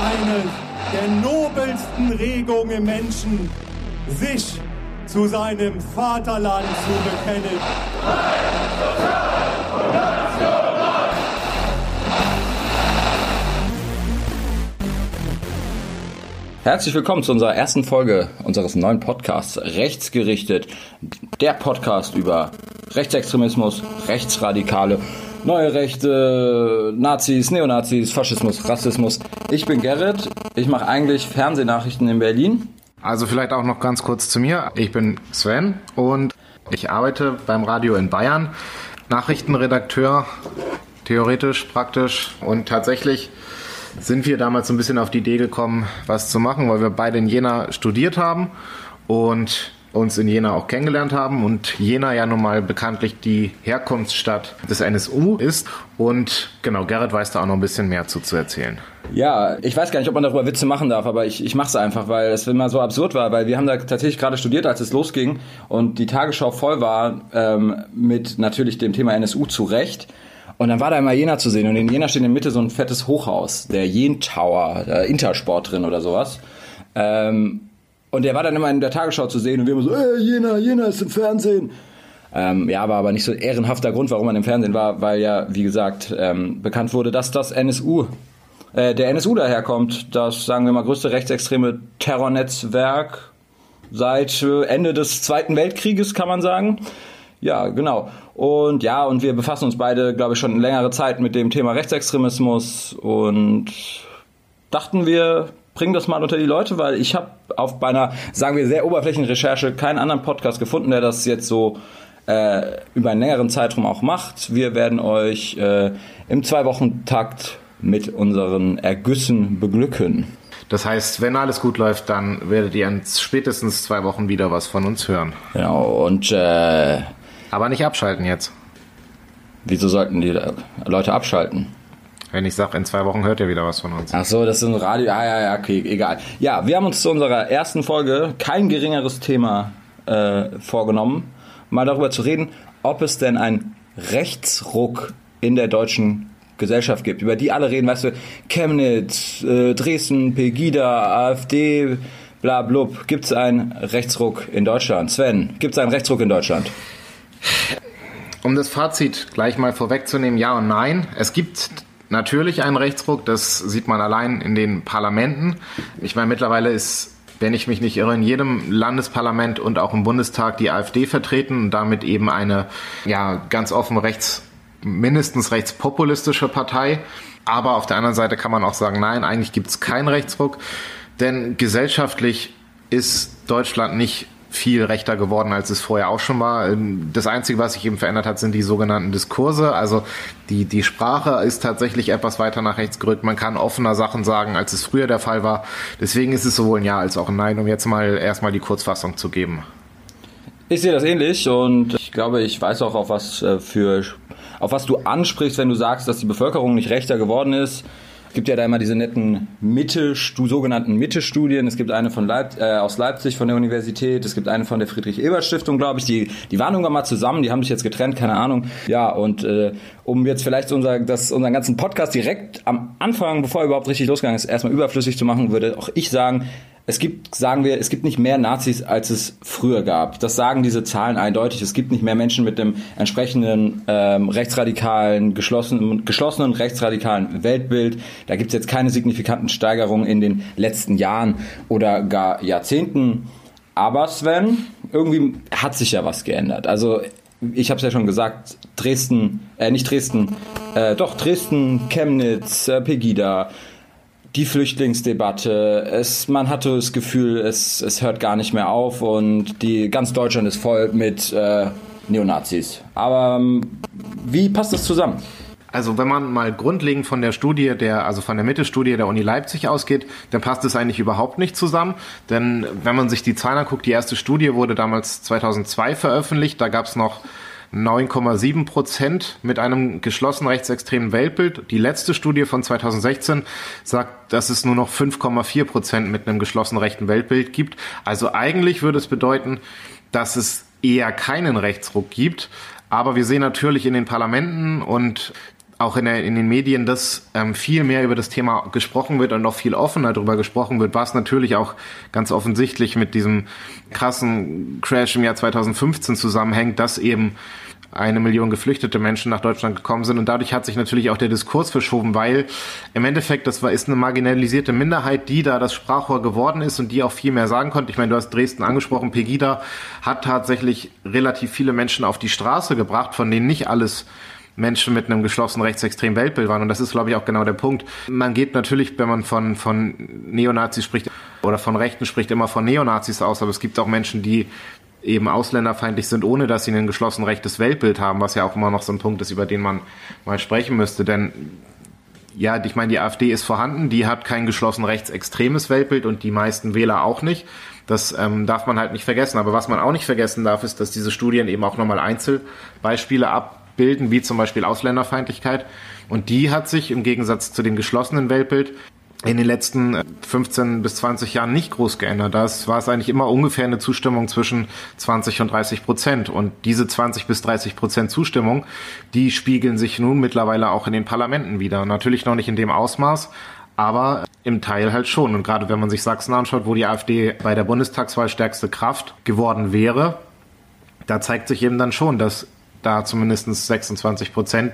eine der nobelsten Regungen Menschen, sich zu seinem Vaterland zu bekennen. Herzlich willkommen zu unserer ersten Folge unseres neuen Podcasts Rechtsgerichtet. Der Podcast über Rechtsextremismus, Rechtsradikale, neue Rechte, Nazis, Neonazis, Faschismus, Rassismus. Ich bin Gerrit, ich mache eigentlich Fernsehnachrichten in Berlin. Also vielleicht auch noch ganz kurz zu mir. Ich bin Sven und ich arbeite beim Radio in Bayern, Nachrichtenredakteur, theoretisch, praktisch und tatsächlich sind wir damals so ein bisschen auf die Idee gekommen, was zu machen, weil wir beide in Jena studiert haben und uns in Jena auch kennengelernt haben und Jena ja nun mal bekanntlich die Herkunftsstadt des NSU ist. Und genau, Gerrit weiß da auch noch ein bisschen mehr zu, zu erzählen. Ja, ich weiß gar nicht, ob man darüber Witze machen darf, aber ich, ich mache es einfach, weil es immer so absurd war, weil wir haben da tatsächlich gerade studiert, als es losging und die Tagesschau voll war ähm, mit natürlich dem Thema NSU zu Recht. Und dann war da immer Jena zu sehen und in Jena steht in der Mitte so ein fettes Hochhaus, der Jen Tower, der Intersport drin oder sowas. Ähm, und der war dann immer in der Tagesschau zu sehen und wir immer so, äh, Jena, Jena ist im Fernsehen. Ähm, ja, war aber nicht so ehrenhafter Grund, warum man im Fernsehen war, weil ja, wie gesagt, ähm, bekannt wurde, dass das NSU, äh, der NSU daherkommt, das, sagen wir mal, größte rechtsextreme Terrornetzwerk seit äh, Ende des Zweiten Weltkrieges, kann man sagen. Ja, genau. Und ja, und wir befassen uns beide, glaube ich, schon längere Zeit mit dem Thema Rechtsextremismus und dachten wir, bringen das mal unter die Leute, weil ich habe auf bei einer, sagen wir, sehr oberflächlichen Recherche keinen anderen Podcast gefunden, der das jetzt so äh, über einen längeren Zeitraum auch macht. Wir werden euch äh, im Zwei-Wochen-Takt mit unseren Ergüssen beglücken. Das heißt, wenn alles gut läuft, dann werdet ihr in spätestens zwei Wochen wieder was von uns hören. Genau, und äh, aber nicht abschalten jetzt. Wieso sollten die Leute abschalten? Wenn ich sage, in zwei Wochen hört ihr wieder was von uns. Ach so, das ist ein Radio. Ah, ja, ja, okay, egal. Ja, wir haben uns zu unserer ersten Folge kein geringeres Thema äh, vorgenommen, mal darüber zu reden, ob es denn einen Rechtsruck in der deutschen Gesellschaft gibt, über die alle reden, weißt du, Chemnitz, äh, Dresden, Pegida, AfD, bla blub. Gibt es einen Rechtsruck in Deutschland? Sven, gibt es einen Rechtsruck in Deutschland? Um das Fazit gleich mal vorwegzunehmen, ja und nein. Es gibt natürlich einen Rechtsruck, das sieht man allein in den Parlamenten. Ich meine, mittlerweile ist, wenn ich mich nicht irre, in jedem Landesparlament und auch im Bundestag die AfD vertreten und damit eben eine, ja, ganz offen rechts, mindestens rechtspopulistische Partei. Aber auf der anderen Seite kann man auch sagen, nein, eigentlich gibt es keinen Rechtsruck, denn gesellschaftlich ist Deutschland nicht viel rechter geworden, als es vorher auch schon war. Ähm, das Einzige, was sich eben verändert hat, sind die sogenannten Diskurse. Also die, die Sprache ist tatsächlich etwas weiter nach rechts gerückt. Man kann offener Sachen sagen, als es früher der Fall war. Deswegen ist es sowohl ein Ja als auch ein Nein, um jetzt mal erstmal die Kurzfassung zu geben. Ich sehe das ähnlich und ich glaube, ich weiß auch, auf was äh, für auf was du ansprichst, wenn du sagst, dass die Bevölkerung nicht rechter geworden ist. Es gibt ja da immer diese netten Mitte, sogenannten Mitte-Studien. Es gibt eine von Leip äh, aus Leipzig von der Universität, es gibt eine von der Friedrich-Ebert-Stiftung, glaube ich. Die, die waren irgendwann mal zusammen, die haben sich jetzt getrennt, keine Ahnung. Ja, und äh, um jetzt vielleicht unser, das, unseren ganzen Podcast direkt am Anfang, bevor er überhaupt richtig losgegangen ist, erstmal überflüssig zu machen, würde auch ich sagen, es gibt, sagen wir, es gibt nicht mehr Nazis, als es früher gab. Das sagen diese Zahlen eindeutig. Es gibt nicht mehr Menschen mit dem entsprechenden ähm, rechtsradikalen, geschlossenen, geschlossenen rechtsradikalen Weltbild. Da gibt es jetzt keine signifikanten Steigerungen in den letzten Jahren oder gar Jahrzehnten. Aber Sven, irgendwie hat sich ja was geändert. Also ich habe es ja schon gesagt, Dresden, äh, nicht Dresden, äh, doch Dresden, Chemnitz, äh, Pegida, die Flüchtlingsdebatte, es, man hatte das Gefühl, es, es hört gar nicht mehr auf und die, ganz Deutschland ist voll mit äh, Neonazis. Aber ähm, wie passt das zusammen? Also wenn man mal grundlegend von der Studie der, also von der Mittelstudie der Uni Leipzig ausgeht, dann passt es eigentlich überhaupt nicht zusammen. Denn wenn man sich die Zahlen anguckt, die erste Studie wurde damals 2002 veröffentlicht, da gab es noch 9,7 Prozent mit einem geschlossen rechtsextremen Weltbild. Die letzte Studie von 2016 sagt, dass es nur noch 5,4 Prozent mit einem geschlossen rechten Weltbild gibt. Also eigentlich würde es bedeuten, dass es eher keinen Rechtsruck gibt. Aber wir sehen natürlich in den Parlamenten und auch in, der, in den Medien, dass ähm, viel mehr über das Thema gesprochen wird und noch viel offener darüber gesprochen wird, was natürlich auch ganz offensichtlich mit diesem krassen Crash im Jahr 2015 zusammenhängt, dass eben eine Million geflüchtete Menschen nach Deutschland gekommen sind. Und dadurch hat sich natürlich auch der Diskurs verschoben, weil im Endeffekt das war, ist eine marginalisierte Minderheit, die da das Sprachrohr geworden ist und die auch viel mehr sagen konnte. Ich meine, du hast Dresden angesprochen, Pegida hat tatsächlich relativ viele Menschen auf die Straße gebracht, von denen nicht alles Menschen mit einem geschlossenen rechtsextremen Weltbild waren. Und das ist, glaube ich, auch genau der Punkt. Man geht natürlich, wenn man von, von Neonazis spricht oder von Rechten spricht, immer von Neonazis aus, aber es gibt auch Menschen, die eben ausländerfeindlich sind, ohne dass sie ein geschlossen rechtes Weltbild haben, was ja auch immer noch so ein Punkt ist, über den man mal sprechen müsste. Denn ja, ich meine, die AfD ist vorhanden, die hat kein geschlossen rechtsextremes Weltbild und die meisten Wähler auch nicht. Das ähm, darf man halt nicht vergessen. Aber was man auch nicht vergessen darf, ist, dass diese Studien eben auch nochmal Einzelbeispiele abbilden, wie zum Beispiel Ausländerfeindlichkeit. Und die hat sich im Gegensatz zu dem geschlossenen Weltbild in den letzten 15 bis 20 Jahren nicht groß geändert. Das war es eigentlich immer ungefähr eine Zustimmung zwischen 20 und 30 Prozent. Und diese 20 bis 30 Prozent Zustimmung, die spiegeln sich nun mittlerweile auch in den Parlamenten wieder. Natürlich noch nicht in dem Ausmaß, aber im Teil halt schon. Und gerade wenn man sich Sachsen anschaut, wo die AfD bei der Bundestagswahl stärkste Kraft geworden wäre, da zeigt sich eben dann schon, dass da zumindest 26 Prozent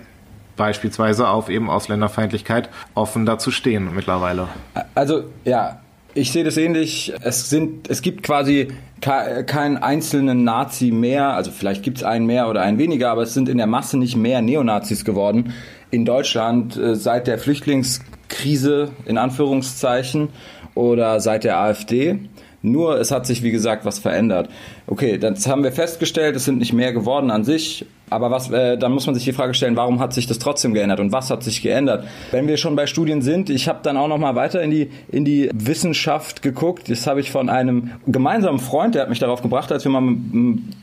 beispielsweise auf eben Ausländerfeindlichkeit offen dazu stehen mittlerweile. Also ja, ich sehe das ähnlich. Es sind, es gibt quasi keinen einzelnen Nazi mehr. Also vielleicht gibt es einen mehr oder einen weniger, aber es sind in der Masse nicht mehr Neonazis geworden in Deutschland äh, seit der Flüchtlingskrise in Anführungszeichen oder seit der AfD. Nur es hat sich, wie gesagt, was verändert. Okay, das haben wir festgestellt, es sind nicht mehr geworden an sich. Aber was, äh, dann muss man sich die Frage stellen, warum hat sich das trotzdem geändert und was hat sich geändert? Wenn wir schon bei Studien sind, ich habe dann auch noch mal weiter in die in die Wissenschaft geguckt. Das habe ich von einem gemeinsamen Freund, der hat mich darauf gebracht, als wir mal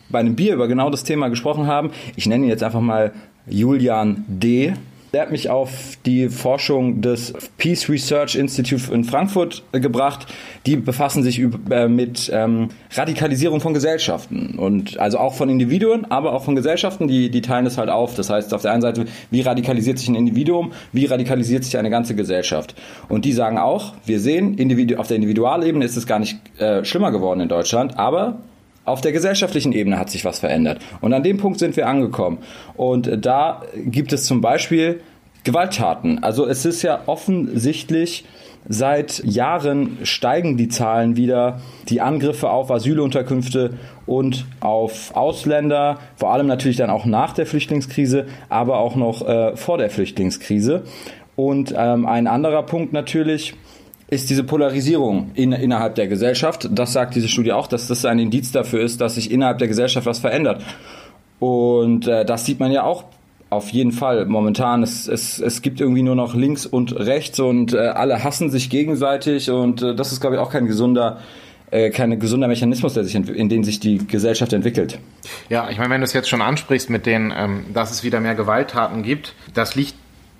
bei einem Bier über genau das Thema gesprochen haben. Ich nenne ihn jetzt einfach mal Julian D. Der hat mich auf die Forschung des Peace Research Institute in Frankfurt gebracht. Die befassen sich äh, mit ähm, Radikalisierung von Gesellschaften und also auch von Individuen, aber auch von Gesellschaften. Die, die teilen es halt auf. Das heißt, auf der einen Seite, wie radikalisiert sich ein Individuum, wie radikalisiert sich eine ganze Gesellschaft. Und die sagen auch, wir sehen, auf der Individualebene ist es gar nicht äh, schlimmer geworden in Deutschland, aber auf der gesellschaftlichen Ebene hat sich was verändert. Und an dem Punkt sind wir angekommen. Und da gibt es zum Beispiel Gewalttaten. Also es ist ja offensichtlich, seit Jahren steigen die Zahlen wieder, die Angriffe auf Asylunterkünfte und auf Ausländer, vor allem natürlich dann auch nach der Flüchtlingskrise, aber auch noch äh, vor der Flüchtlingskrise. Und ähm, ein anderer Punkt natürlich, ist diese Polarisierung in, innerhalb der Gesellschaft. Das sagt diese Studie auch, dass das ein Indiz dafür ist, dass sich innerhalb der Gesellschaft was verändert. Und äh, das sieht man ja auch auf jeden Fall momentan. Es, es, es gibt irgendwie nur noch links und rechts und äh, alle hassen sich gegenseitig und äh, das ist, glaube ich, auch kein gesunder äh, kein gesunder Mechanismus, der sich in den sich die Gesellschaft entwickelt. Ja, ich meine, wenn du es jetzt schon ansprichst mit den, ähm, dass es wieder mehr Gewalttaten gibt, das liegt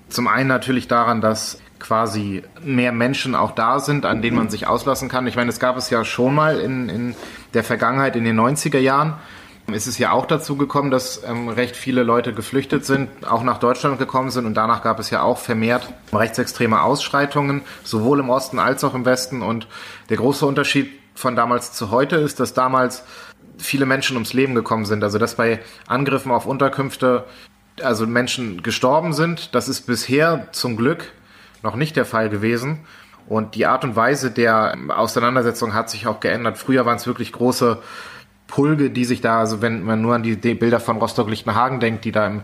zum einen natürlich daran, dass quasi mehr Menschen auch da sind, an denen man sich auslassen kann. Ich meine, es gab es ja schon mal in, in der Vergangenheit, in den 90er Jahren. ist Es ja auch dazu gekommen, dass ähm, recht viele Leute geflüchtet sind, auch nach Deutschland gekommen sind und danach gab es ja auch vermehrt rechtsextreme Ausschreitungen, sowohl im Osten als auch im Westen. Und der große Unterschied von damals zu heute ist, dass damals viele Menschen ums Leben gekommen sind. Also dass bei Angriffen auf Unterkünfte also Menschen gestorben sind. Das ist bisher zum Glück noch nicht der Fall gewesen. Und die Art und Weise der Auseinandersetzung hat sich auch geändert. Früher waren es wirklich große Pulge, die sich da, also wenn man nur an die Bilder von Rostock-Lichtenhagen denkt, die da im,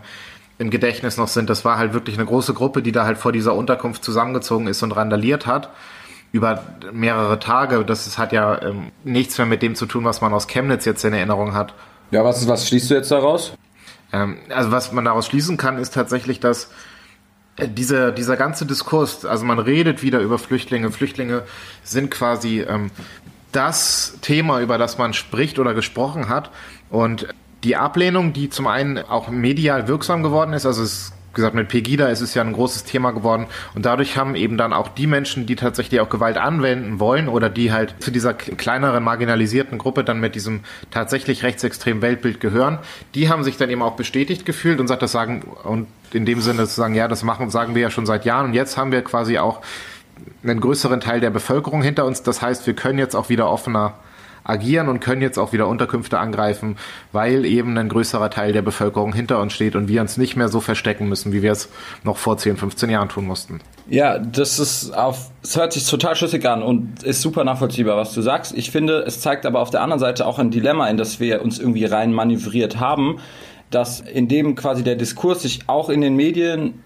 im Gedächtnis noch sind, das war halt wirklich eine große Gruppe, die da halt vor dieser Unterkunft zusammengezogen ist und randaliert hat über mehrere Tage. Das hat ja ähm, nichts mehr mit dem zu tun, was man aus Chemnitz jetzt in Erinnerung hat. Ja, was, was schließt du jetzt daraus? Ähm, also was man daraus schließen kann, ist tatsächlich, dass dieser, dieser ganze Diskurs, also man redet wieder über Flüchtlinge. Flüchtlinge sind quasi ähm, das Thema, über das man spricht oder gesprochen hat. Und die Ablehnung, die zum einen auch medial wirksam geworden ist, also es gesagt, mit Pegida ist es ja ein großes Thema geworden und dadurch haben eben dann auch die Menschen, die tatsächlich auch Gewalt anwenden wollen oder die halt zu dieser kleineren marginalisierten Gruppe dann mit diesem tatsächlich rechtsextremen Weltbild gehören, die haben sich dann eben auch bestätigt gefühlt und sagt das sagen und in dem Sinne zu sagen, ja, das machen, sagen wir ja schon seit Jahren und jetzt haben wir quasi auch einen größeren Teil der Bevölkerung hinter uns. Das heißt, wir können jetzt auch wieder offener agieren und können jetzt auch wieder Unterkünfte angreifen, weil eben ein größerer Teil der Bevölkerung hinter uns steht und wir uns nicht mehr so verstecken müssen, wie wir es noch vor 10, 15 Jahren tun mussten. Ja, das ist auf, es hört sich total schlüssig an und ist super nachvollziehbar, was du sagst. Ich finde, es zeigt aber auf der anderen Seite auch ein Dilemma, in das wir uns irgendwie rein manövriert haben, dass in dem quasi der Diskurs sich auch in den Medien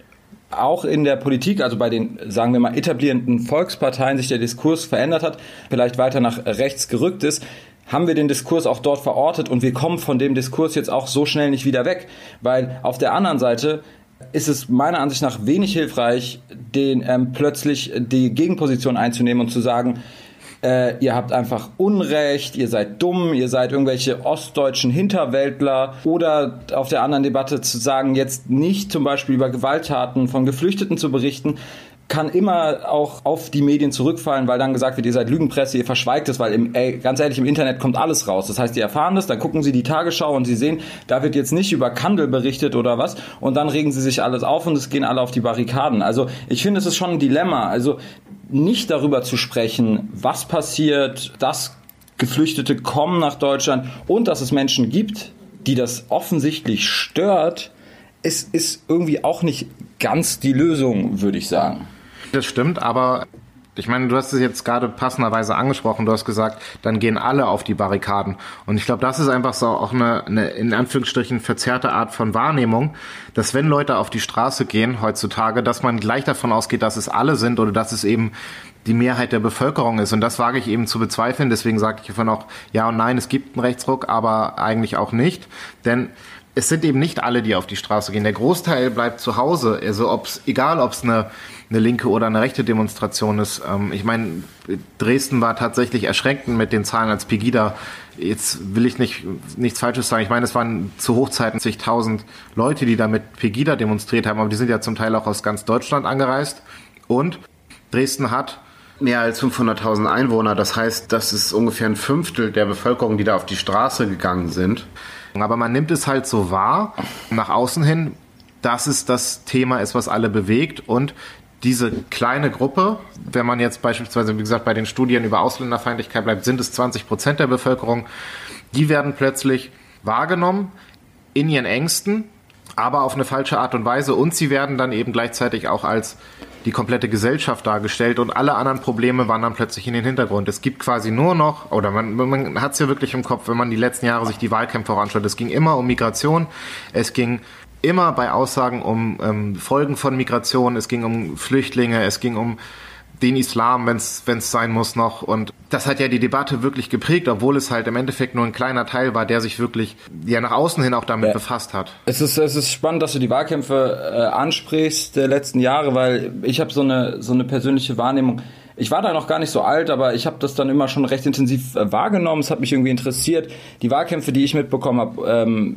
auch in der Politik, also bei den, sagen wir mal, etablierenden Volksparteien sich der Diskurs verändert hat, vielleicht weiter nach rechts gerückt ist, haben wir den Diskurs auch dort verortet und wir kommen von dem Diskurs jetzt auch so schnell nicht wieder weg, weil auf der anderen Seite ist es meiner Ansicht nach wenig hilfreich, den ähm, plötzlich die Gegenposition einzunehmen und zu sagen, äh, ihr habt einfach Unrecht, ihr seid dumm, ihr seid irgendwelche ostdeutschen Hinterwäldler oder auf der anderen Debatte zu sagen, jetzt nicht zum Beispiel über Gewalttaten von Geflüchteten zu berichten, kann immer auch auf die Medien zurückfallen, weil dann gesagt wird, ihr seid Lügenpresse, ihr verschweigt es, weil im, ey, ganz ehrlich, im Internet kommt alles raus. Das heißt, die erfahren das, dann gucken sie die Tagesschau und sie sehen, da wird jetzt nicht über Kandel berichtet oder was und dann regen sie sich alles auf und es gehen alle auf die Barrikaden. Also ich finde, es ist schon ein Dilemma. Also nicht darüber zu sprechen, was passiert, dass Geflüchtete kommen nach Deutschland und dass es Menschen gibt, die das offensichtlich stört, es ist irgendwie auch nicht ganz die Lösung, würde ich sagen. Das stimmt, aber ich meine, du hast es jetzt gerade passenderweise angesprochen, du hast gesagt, dann gehen alle auf die Barrikaden. Und ich glaube, das ist einfach so auch eine, eine in Anführungsstrichen verzerrte Art von Wahrnehmung, dass wenn Leute auf die Straße gehen heutzutage, dass man gleich davon ausgeht, dass es alle sind oder dass es eben die Mehrheit der Bevölkerung ist. Und das wage ich eben zu bezweifeln. Deswegen sage ich hiervon auch ja und nein, es gibt einen Rechtsruck, aber eigentlich auch nicht. Denn es sind eben nicht alle, die auf die Straße gehen. Der Großteil bleibt zu Hause. Also ob's, egal, ob es eine, eine linke oder eine rechte Demonstration ist. Ähm, ich meine, Dresden war tatsächlich erschreckend mit den Zahlen als Pegida. Jetzt will ich nicht nichts Falsches sagen. Ich meine, es waren zu Hochzeiten zigtausend Leute, die da mit Pegida demonstriert haben, aber die sind ja zum Teil auch aus ganz Deutschland angereist. Und Dresden hat mehr als 500.000 Einwohner. Das heißt, das ist ungefähr ein Fünftel der Bevölkerung, die da auf die Straße gegangen sind. Aber man nimmt es halt so wahr, nach außen hin, dass es das Thema ist, was alle bewegt und diese kleine Gruppe, wenn man jetzt beispielsweise, wie gesagt, bei den Studien über Ausländerfeindlichkeit bleibt, sind es 20 Prozent der Bevölkerung, die werden plötzlich wahrgenommen in ihren Ängsten, aber auf eine falsche Art und Weise und sie werden dann eben gleichzeitig auch als die komplette Gesellschaft dargestellt und alle anderen Probleme wandern plötzlich in den Hintergrund. Es gibt quasi nur noch, oder man, man hat es ja wirklich im Kopf, wenn man die letzten Jahre sich die Wahlkämpfe anschaut, es ging immer um Migration, es ging immer bei Aussagen um ähm, Folgen von Migration, es ging um Flüchtlinge, es ging um den Islam, wenn es sein muss noch. Und das hat ja die Debatte wirklich geprägt, obwohl es halt im Endeffekt nur ein kleiner Teil war, der sich wirklich ja nach außen hin auch damit ja. befasst hat. Es ist, es ist spannend, dass du die Wahlkämpfe äh, ansprichst der letzten Jahre, weil ich habe so eine, so eine persönliche Wahrnehmung. Ich war da noch gar nicht so alt, aber ich habe das dann immer schon recht intensiv äh, wahrgenommen. Es hat mich irgendwie interessiert. Die Wahlkämpfe, die ich mitbekommen habe, ähm,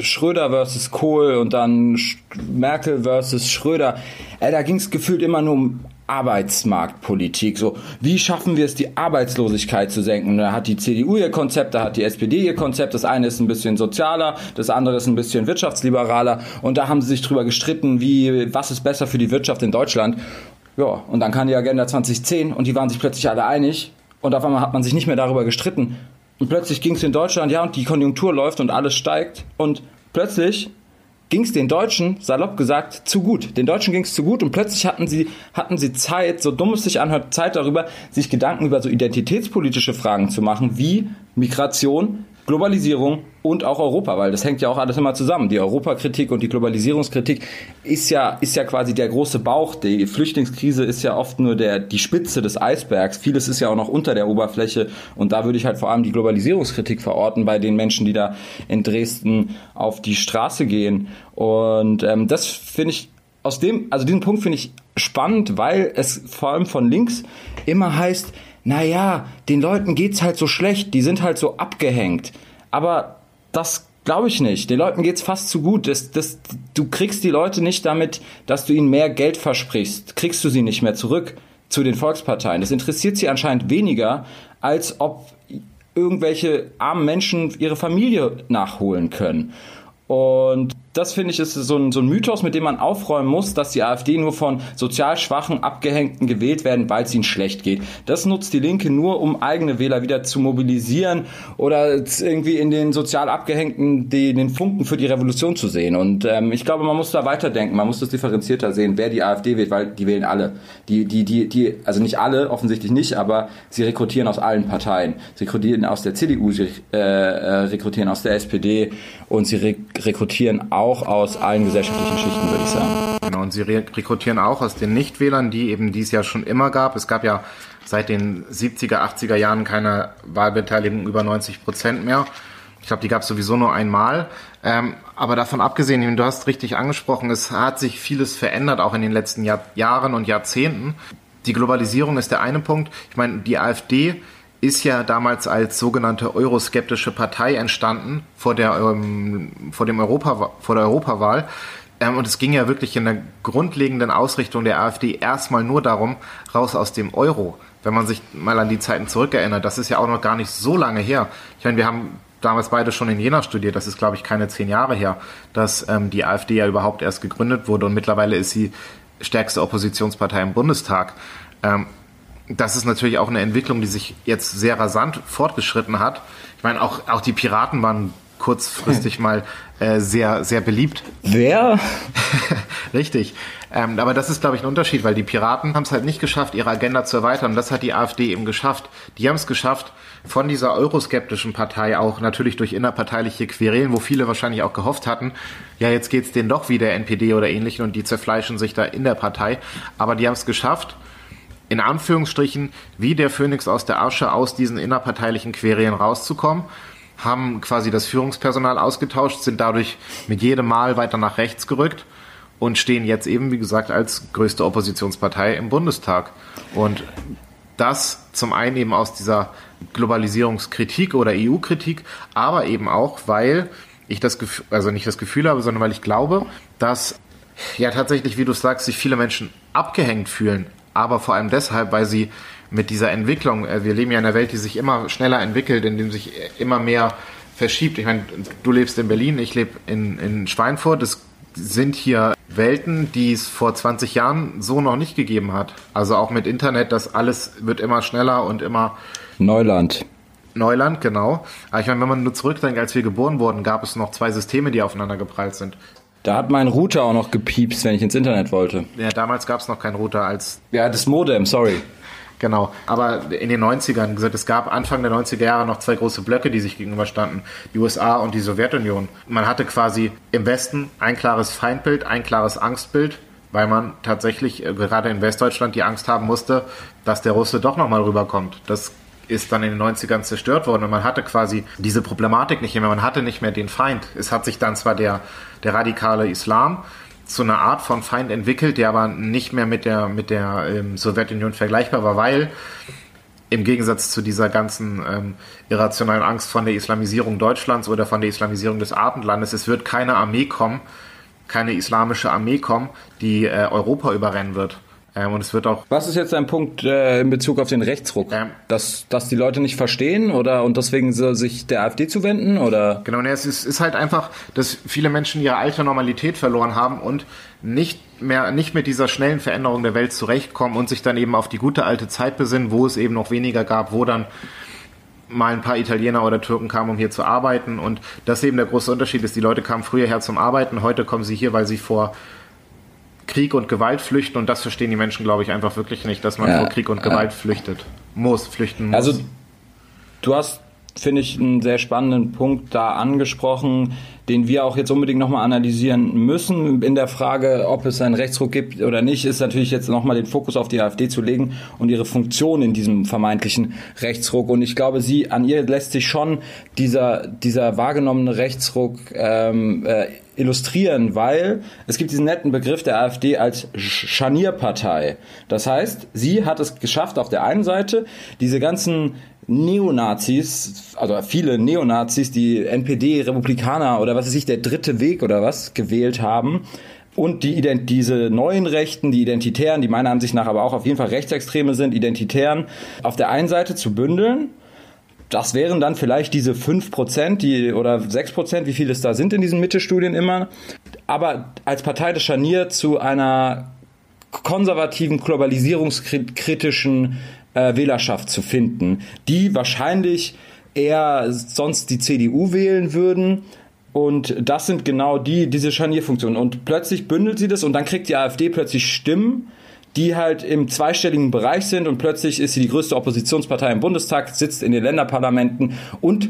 Schröder versus Kohl und dann Merkel versus Schröder, äh, da ging es gefühlt immer nur um Arbeitsmarktpolitik. So, wie schaffen wir es, die Arbeitslosigkeit zu senken? Da hat die CDU ihr Konzept, da hat die SPD ihr Konzept. Das eine ist ein bisschen sozialer, das andere ist ein bisschen wirtschaftsliberaler. Und da haben sie sich drüber gestritten, wie, was ist besser für die Wirtschaft in Deutschland. Ja, und dann kam die Agenda 2010 und die waren sich plötzlich alle einig. Und auf einmal hat man sich nicht mehr darüber gestritten. Und plötzlich ging es in Deutschland, ja, und die Konjunktur läuft und alles steigt. Und plötzlich ging es den Deutschen, salopp gesagt, zu gut. Den Deutschen ging es zu gut und plötzlich hatten sie, hatten sie Zeit, so dumm es sich anhört, Zeit darüber, sich Gedanken über so identitätspolitische Fragen zu machen, wie Migration, Globalisierung und auch Europa, weil das hängt ja auch alles immer zusammen. Die Europakritik und die Globalisierungskritik ist ja, ist ja quasi der große Bauch. Die Flüchtlingskrise ist ja oft nur der, die Spitze des Eisbergs. Vieles ist ja auch noch unter der Oberfläche. Und da würde ich halt vor allem die Globalisierungskritik verorten bei den Menschen, die da in Dresden auf die Straße gehen. Und ähm, das finde ich aus dem, also diesen Punkt finde ich spannend, weil es vor allem von links immer heißt, naja, den Leuten geht's halt so schlecht, die sind halt so abgehängt. Aber das Glaube ich nicht. Den Leuten geht's fast zu gut. Das, das, du kriegst die Leute nicht damit, dass du ihnen mehr Geld versprichst. Kriegst du sie nicht mehr zurück zu den Volksparteien. Das interessiert sie anscheinend weniger, als ob irgendwelche armen Menschen ihre Familie nachholen können. Und das finde ich ist so ein, so ein Mythos, mit dem man aufräumen muss, dass die AfD nur von sozial schwachen, abgehängten gewählt werden, weil es ihnen schlecht geht. Das nutzt die Linke nur, um eigene Wähler wieder zu mobilisieren oder irgendwie in den sozial abgehängten die, den Funken für die Revolution zu sehen. Und ähm, ich glaube, man muss da weiterdenken, man muss das differenzierter sehen, wer die AfD wählt, weil die wählen alle. Die, die, die, die, also nicht alle, offensichtlich nicht, aber sie rekrutieren aus allen Parteien. Sie rekrutieren aus der CDU, sie äh, äh, rekrutieren aus der SPD und sie re rekrutieren auch aus allen gesellschaftlichen Schichten, würde ich sagen. Genau, und sie rekrutieren auch aus den Nichtwählern, die eben dies ja schon immer gab. Es gab ja seit den 70er, 80er Jahren keine Wahlbeteiligung über 90 Prozent mehr. Ich glaube, die gab es sowieso nur einmal. Ähm, aber davon abgesehen, du hast richtig angesprochen, es hat sich vieles verändert, auch in den letzten Jahr Jahren und Jahrzehnten. Die Globalisierung ist der eine Punkt. Ich meine, die AfD ist ja damals als sogenannte euroskeptische Partei entstanden vor der, ähm, vor dem Europa, vor der Europawahl. Ähm, und es ging ja wirklich in der grundlegenden Ausrichtung der AfD erstmal nur darum, raus aus dem Euro. Wenn man sich mal an die Zeiten zurückerinnert, das ist ja auch noch gar nicht so lange her. Ich meine, wir haben damals beide schon in Jena studiert, das ist, glaube ich, keine zehn Jahre her, dass ähm, die AfD ja überhaupt erst gegründet wurde und mittlerweile ist sie stärkste Oppositionspartei im Bundestag. Ähm, das ist natürlich auch eine Entwicklung, die sich jetzt sehr rasant fortgeschritten hat. Ich meine, auch, auch die Piraten waren kurzfristig mal äh, sehr, sehr beliebt. Wer? Richtig. Ähm, aber das ist, glaube ich, ein Unterschied, weil die Piraten haben es halt nicht geschafft, ihre Agenda zu erweitern. Und das hat die AfD eben geschafft. Die haben es geschafft, von dieser euroskeptischen Partei auch natürlich durch innerparteiliche Querelen, wo viele wahrscheinlich auch gehofft hatten, ja, jetzt geht's denen doch wieder NPD oder ähnlichen und die zerfleischen sich da in der Partei. Aber die haben es geschafft, in Anführungsstrichen wie der Phönix aus der Asche aus diesen innerparteilichen Querelen rauszukommen, haben quasi das Führungspersonal ausgetauscht, sind dadurch mit jedem Mal weiter nach rechts gerückt und stehen jetzt eben, wie gesagt, als größte Oppositionspartei im Bundestag. Und das zum einen eben aus dieser Globalisierungskritik oder EU-Kritik, aber eben auch, weil ich das Gefühl, also nicht das Gefühl habe, sondern weil ich glaube, dass ja tatsächlich, wie du sagst, sich viele Menschen abgehängt fühlen aber vor allem deshalb, weil sie mit dieser Entwicklung, äh, wir leben ja in einer Welt, die sich immer schneller entwickelt, in dem sich immer mehr verschiebt. Ich meine, du lebst in Berlin, ich lebe in, in Schweinfurt. Es sind hier Welten, die es vor 20 Jahren so noch nicht gegeben hat. Also auch mit Internet, das alles wird immer schneller und immer Neuland. Neuland, genau. Aber ich meine, wenn man nur zurückdenkt, als wir geboren wurden, gab es noch zwei Systeme, die aufeinander geprallt sind. Da hat mein Router auch noch gepiepst, wenn ich ins Internet wollte. Ja, damals gab es noch keinen Router als. Ja, das Modem, sorry. Genau, aber in den 90ern, gesagt, es gab Anfang der 90er Jahre noch zwei große Blöcke, die sich gegenüberstanden, die USA und die Sowjetunion. Man hatte quasi im Westen ein klares Feindbild, ein klares Angstbild, weil man tatsächlich äh, gerade in Westdeutschland die Angst haben musste, dass der Russe doch nochmal rüberkommt. Das ist dann in den 90ern zerstört worden und man hatte quasi diese Problematik nicht mehr. Man hatte nicht mehr den Feind. Es hat sich dann zwar der, der radikale Islam zu einer Art von Feind entwickelt, der aber nicht mehr mit der, mit der ähm, Sowjetunion vergleichbar war, weil im Gegensatz zu dieser ganzen ähm, irrationalen Angst von der Islamisierung Deutschlands oder von der Islamisierung des Abendlandes, es wird keine Armee kommen, keine islamische Armee kommen, die äh, Europa überrennen wird. Ähm, und es wird auch. Was ist jetzt dein Punkt äh, in Bezug auf den Rechtsruck? Ähm, dass, dass die Leute nicht verstehen oder und deswegen so, sich der AfD zuwenden oder? Genau, ne, es ist, ist halt einfach, dass viele Menschen ihre alte Normalität verloren haben und nicht mehr, nicht mit dieser schnellen Veränderung der Welt zurechtkommen und sich dann eben auf die gute alte Zeit besinnen, wo es eben noch weniger gab, wo dann mal ein paar Italiener oder Türken kamen, um hier zu arbeiten. Und das eben der große Unterschied ist, die Leute kamen früher her zum Arbeiten, heute kommen sie hier, weil sie vor Krieg und Gewalt flüchten und das verstehen die Menschen, glaube ich, einfach wirklich nicht, dass man ja, vor Krieg und Gewalt ja. flüchtet. Muss, flüchten muss. Also du hast, finde ich, einen sehr spannenden Punkt da angesprochen, den wir auch jetzt unbedingt nochmal analysieren müssen. In der Frage, ob es einen Rechtsruck gibt oder nicht, ist natürlich jetzt nochmal den Fokus auf die AfD zu legen und ihre Funktion in diesem vermeintlichen Rechtsruck. Und ich glaube, sie, an ihr lässt sich schon dieser, dieser wahrgenommene Rechtsruck ähm, äh, illustrieren, weil es gibt diesen netten Begriff der AfD als Scharnierpartei. Das heißt, sie hat es geschafft, auf der einen Seite diese ganzen Neonazis, also viele Neonazis, die NPD, Republikaner oder was weiß ich, der dritte Weg oder was gewählt haben. Und die, diese neuen Rechten, die Identitären, die meiner Ansicht nach aber auch auf jeden Fall Rechtsextreme sind, Identitären, auf der einen Seite zu bündeln. Das wären dann vielleicht diese 5% die, oder 6%, wie viele es da sind in diesen Mitte-Studien immer. Aber als Partei des Scharnier zu einer konservativen, globalisierungskritischen äh, Wählerschaft zu finden, die wahrscheinlich eher sonst die CDU wählen würden. Und das sind genau die, diese Scharnierfunktionen. Und plötzlich bündelt sie das und dann kriegt die AfD plötzlich Stimmen, die halt im zweistelligen Bereich sind und plötzlich ist sie die größte Oppositionspartei im Bundestag, sitzt in den Länderparlamenten und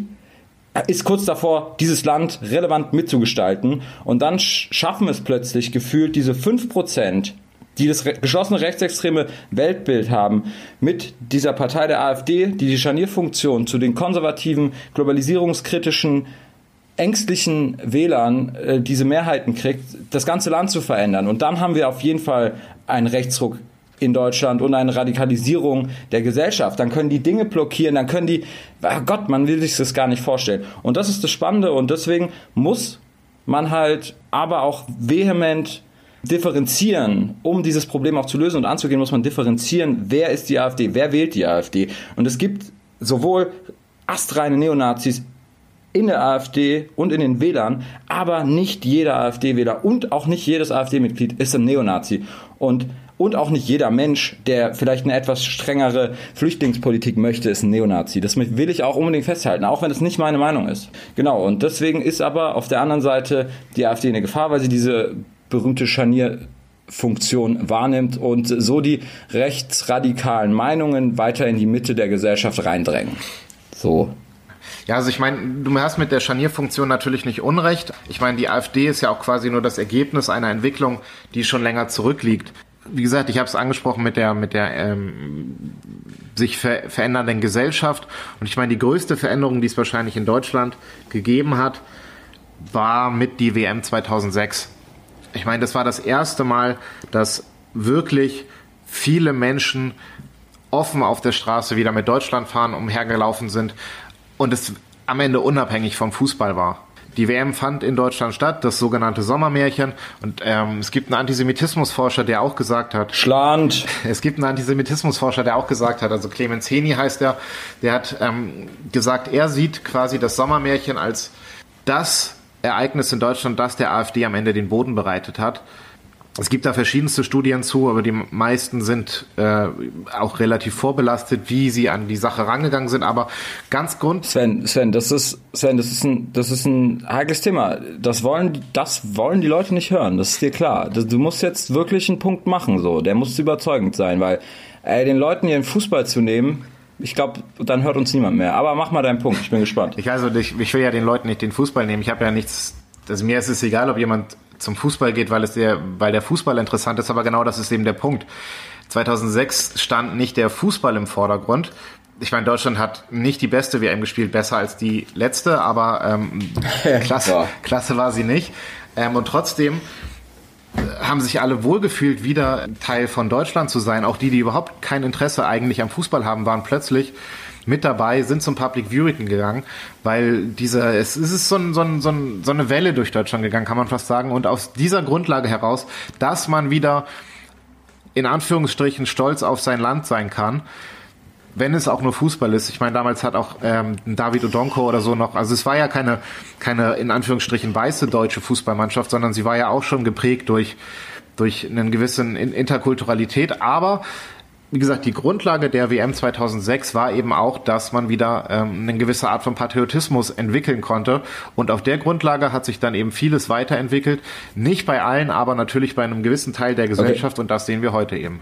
ist kurz davor, dieses Land relevant mitzugestalten. Und dann schaffen es plötzlich gefühlt diese 5%, die das geschlossene rechtsextreme Weltbild haben, mit dieser Partei der AfD, die die Scharnierfunktion zu den konservativen, globalisierungskritischen, ängstlichen Wählern äh, diese Mehrheiten kriegt, das ganze Land zu verändern. Und dann haben wir auf jeden Fall einen Rechtsruck in Deutschland und eine Radikalisierung der Gesellschaft. Dann können die Dinge blockieren, dann können die, oh Gott, man will sich das gar nicht vorstellen. Und das ist das Spannende und deswegen muss man halt aber auch vehement differenzieren, um dieses Problem auch zu lösen und anzugehen, muss man differenzieren, wer ist die AfD, wer wählt die AfD. Und es gibt sowohl astreine Neonazis in der AfD und in den Wählern, aber nicht jeder AfD-Wähler und auch nicht jedes AfD-Mitglied ist ein Neonazi. Und und auch nicht jeder Mensch, der vielleicht eine etwas strengere Flüchtlingspolitik möchte, ist ein Neonazi. Das will ich auch unbedingt festhalten, auch wenn es nicht meine Meinung ist. Genau, und deswegen ist aber auf der anderen Seite die AfD eine Gefahr, weil sie diese berühmte Scharnierfunktion wahrnimmt und so die rechtsradikalen Meinungen weiter in die Mitte der Gesellschaft reindrängen. So. Ja, also ich meine, du hast mit der Scharnierfunktion natürlich nicht Unrecht. Ich meine, die AfD ist ja auch quasi nur das Ergebnis einer Entwicklung, die schon länger zurückliegt. Wie gesagt, ich habe es angesprochen mit der mit der ähm, sich ver verändernden Gesellschaft und ich meine, die größte Veränderung, die es wahrscheinlich in Deutschland gegeben hat, war mit die WM 2006. Ich meine, das war das erste Mal, dass wirklich viele Menschen offen auf der Straße wieder mit Deutschland fahren, umhergelaufen sind und es am Ende unabhängig vom Fußball war. Die WM fand in Deutschland statt, das sogenannte Sommermärchen. Und ähm, es gibt einen Antisemitismusforscher, der auch gesagt hat. Schland. Es gibt einen Antisemitismusforscher, der auch gesagt hat, also Clemens Heni heißt er, der hat ähm, gesagt, er sieht quasi das Sommermärchen als das Ereignis in Deutschland, das der AfD am Ende den Boden bereitet hat. Es gibt da verschiedenste Studien zu, aber die meisten sind äh, auch relativ vorbelastet, wie sie an die Sache rangegangen sind. Aber ganz grund. Sven, Sven, das ist Sven, das ist ein, das ist ein heikles Thema. Das wollen, das wollen die Leute nicht hören. Das ist dir klar. Du musst jetzt wirklich einen Punkt machen, so. Der muss überzeugend sein, weil ey, den Leuten ihren Fußball zu nehmen, ich glaube, dann hört uns niemand mehr. Aber mach mal deinen Punkt, ich bin gespannt. Ich, also, ich, ich will ja den Leuten nicht den Fußball nehmen. Ich habe ja nichts. Also mir ist es egal, ob jemand zum Fußball geht, weil es der, weil der Fußball interessant ist, aber genau das ist eben der Punkt. 2006 stand nicht der Fußball im Vordergrund. Ich meine, Deutschland hat nicht die beste WM gespielt, besser als die letzte, aber ähm, klasse, ja. klasse war sie nicht. Ähm, und trotzdem haben sich alle wohlgefühlt, wieder Teil von Deutschland zu sein. Auch die, die überhaupt kein Interesse eigentlich am Fußball haben, waren plötzlich mit dabei, sind zum Public Viewing gegangen, weil dieser, es ist so, ein, so, ein, so, ein, so eine Welle durch Deutschland gegangen, kann man fast sagen. Und aus dieser Grundlage heraus, dass man wieder in Anführungsstrichen stolz auf sein Land sein kann, wenn es auch nur Fußball ist. Ich meine, damals hat auch ähm, David Odonko oder so noch, also es war ja keine, keine in Anführungsstrichen weiße deutsche Fußballmannschaft, sondern sie war ja auch schon geprägt durch, durch einen gewissen Interkulturalität. Aber wie gesagt, die Grundlage der WM 2006 war eben auch, dass man wieder ähm, eine gewisse Art von Patriotismus entwickeln konnte. Und auf der Grundlage hat sich dann eben vieles weiterentwickelt. Nicht bei allen, aber natürlich bei einem gewissen Teil der Gesellschaft. Okay. Und das sehen wir heute eben.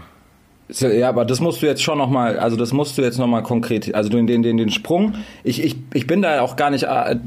Ja, aber das musst du jetzt schon nochmal, also das musst du jetzt nochmal konkret, also den, den, den, den Sprung, ich, ich, ich bin da auch gar nicht, äh,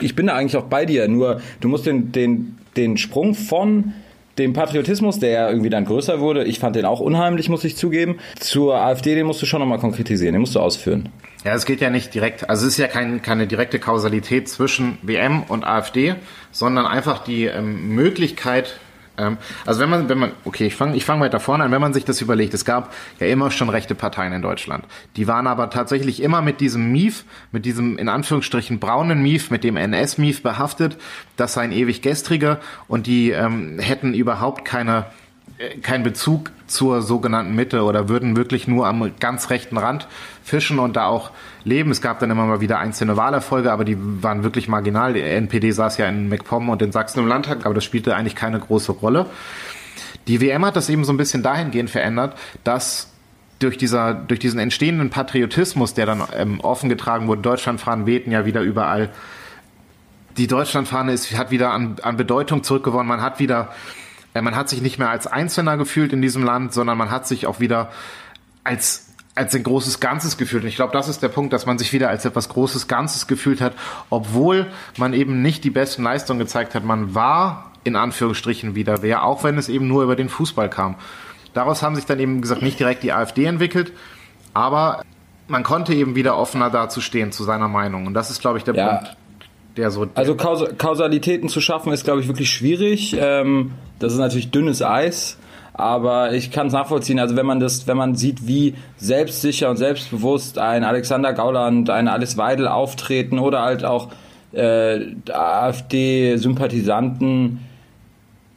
ich bin da eigentlich auch bei dir, nur du musst den, den, den Sprung von dem Patriotismus, der irgendwie dann größer wurde, ich fand den auch unheimlich, muss ich zugeben, zur AfD, den musst du schon nochmal konkretisieren, den musst du ausführen. Ja, es geht ja nicht direkt, also es ist ja kein, keine direkte Kausalität zwischen WM und AfD, sondern einfach die ähm, Möglichkeit also wenn man, wenn man, okay, ich fange ich fang weiter vorne an, wenn man sich das überlegt, es gab ja immer schon rechte Parteien in Deutschland. Die waren aber tatsächlich immer mit diesem Mief, mit diesem in Anführungsstrichen braunen Mief, mit dem NS-Mief behaftet, das seien ewig gestrige und die ähm, hätten überhaupt keine keinen Bezug zur sogenannten Mitte oder würden wirklich nur am ganz rechten Rand fischen und da auch leben. Es gab dann immer mal wieder einzelne Wahlerfolge, aber die waren wirklich marginal. Die NPD saß ja in MacPom und in Sachsen im Landtag, aber das spielte eigentlich keine große Rolle. Die WM hat das eben so ein bisschen dahingehend verändert, dass durch, dieser, durch diesen entstehenden Patriotismus, der dann ähm, offen getragen wurde, Deutschlandfahnen wehten ja wieder überall. Die Deutschlandfahne ist, hat wieder an, an Bedeutung zurückgewonnen. Man hat wieder man hat sich nicht mehr als Einzelner gefühlt in diesem Land, sondern man hat sich auch wieder als als ein großes Ganzes gefühlt. Und ich glaube, das ist der Punkt, dass man sich wieder als etwas Großes Ganzes gefühlt hat, obwohl man eben nicht die besten Leistungen gezeigt hat. Man war in Anführungsstrichen wieder wer, auch wenn es eben nur über den Fußball kam. Daraus haben sich dann eben gesagt nicht direkt die AfD entwickelt, aber man konnte eben wieder offener dazu stehen zu seiner Meinung. Und das ist, glaube ich, der ja. Punkt, der so. Also Kausalitäten zu schaffen ist, glaube ich, wirklich schwierig. Ähm, das ist natürlich dünnes Eis. Aber ich kann es nachvollziehen. Also wenn man das, wenn man sieht, wie selbstsicher und selbstbewusst ein Alexander Gauland, ein Alice Weidel auftreten oder halt auch äh, AfD-Sympathisanten,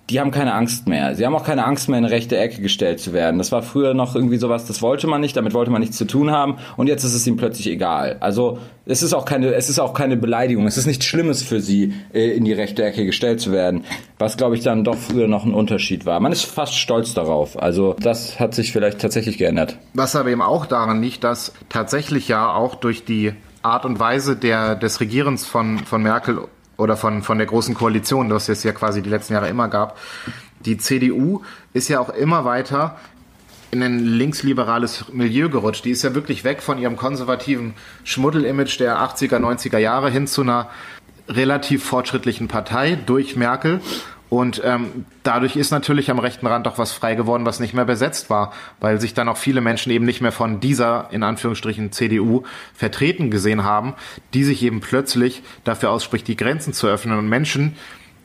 die haben keine Angst mehr. Sie haben auch keine Angst mehr, in eine rechte Ecke gestellt zu werden. Das war früher noch irgendwie sowas, das wollte man nicht, damit wollte man nichts zu tun haben und jetzt ist es ihm plötzlich egal. Also es ist auch keine, es ist auch keine Beleidigung. Es ist nichts Schlimmes für sie, äh, in die rechte Ecke gestellt zu werden. Was, glaube ich, dann doch früher noch ein Unterschied war. Man ist fast stolz darauf. Also das hat sich vielleicht tatsächlich geändert. Was aber eben auch daran liegt, dass tatsächlich ja auch durch die Art und Weise der, des Regierens von, von Merkel oder von, von der Großen Koalition, das es ja quasi die letzten Jahre immer gab. Die CDU ist ja auch immer weiter in ein linksliberales Milieu gerutscht. Die ist ja wirklich weg von ihrem konservativen Schmuddelimage der 80er, 90er Jahre hin zu einer relativ fortschrittlichen Partei durch Merkel. Und ähm, dadurch ist natürlich am rechten Rand auch was frei geworden, was nicht mehr besetzt war, weil sich dann auch viele Menschen eben nicht mehr von dieser, in Anführungsstrichen, CDU vertreten gesehen haben, die sich eben plötzlich dafür ausspricht, die Grenzen zu öffnen und Menschen,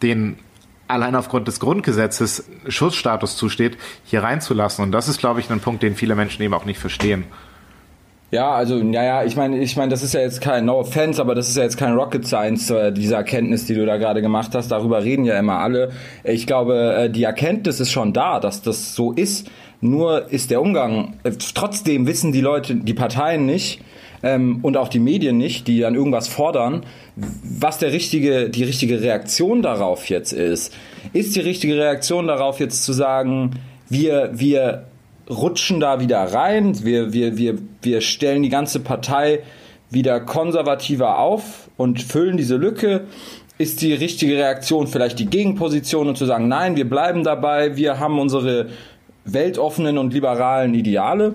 denen allein aufgrund des Grundgesetzes Schutzstatus zusteht, hier reinzulassen. Und das ist, glaube ich, ein Punkt, den viele Menschen eben auch nicht verstehen. Ja, also, ja, ja, ich meine, ich meine, das ist ja jetzt kein No Offense, aber das ist ja jetzt kein Rocket Science, äh, diese Erkenntnis, die du da gerade gemacht hast. Darüber reden ja immer alle. Ich glaube, äh, die Erkenntnis ist schon da, dass das so ist. Nur ist der Umgang, äh, trotzdem wissen die Leute, die Parteien nicht, ähm, und auch die Medien nicht, die dann irgendwas fordern, was der richtige, die richtige Reaktion darauf jetzt ist. Ist die richtige Reaktion darauf jetzt zu sagen, wir, wir rutschen da wieder rein. Wir, wir, wir, wir stellen die ganze Partei wieder konservativer auf und füllen diese Lücke. Ist die richtige Reaktion vielleicht die Gegenposition und zu sagen, nein, wir bleiben dabei, wir haben unsere weltoffenen und liberalen Ideale.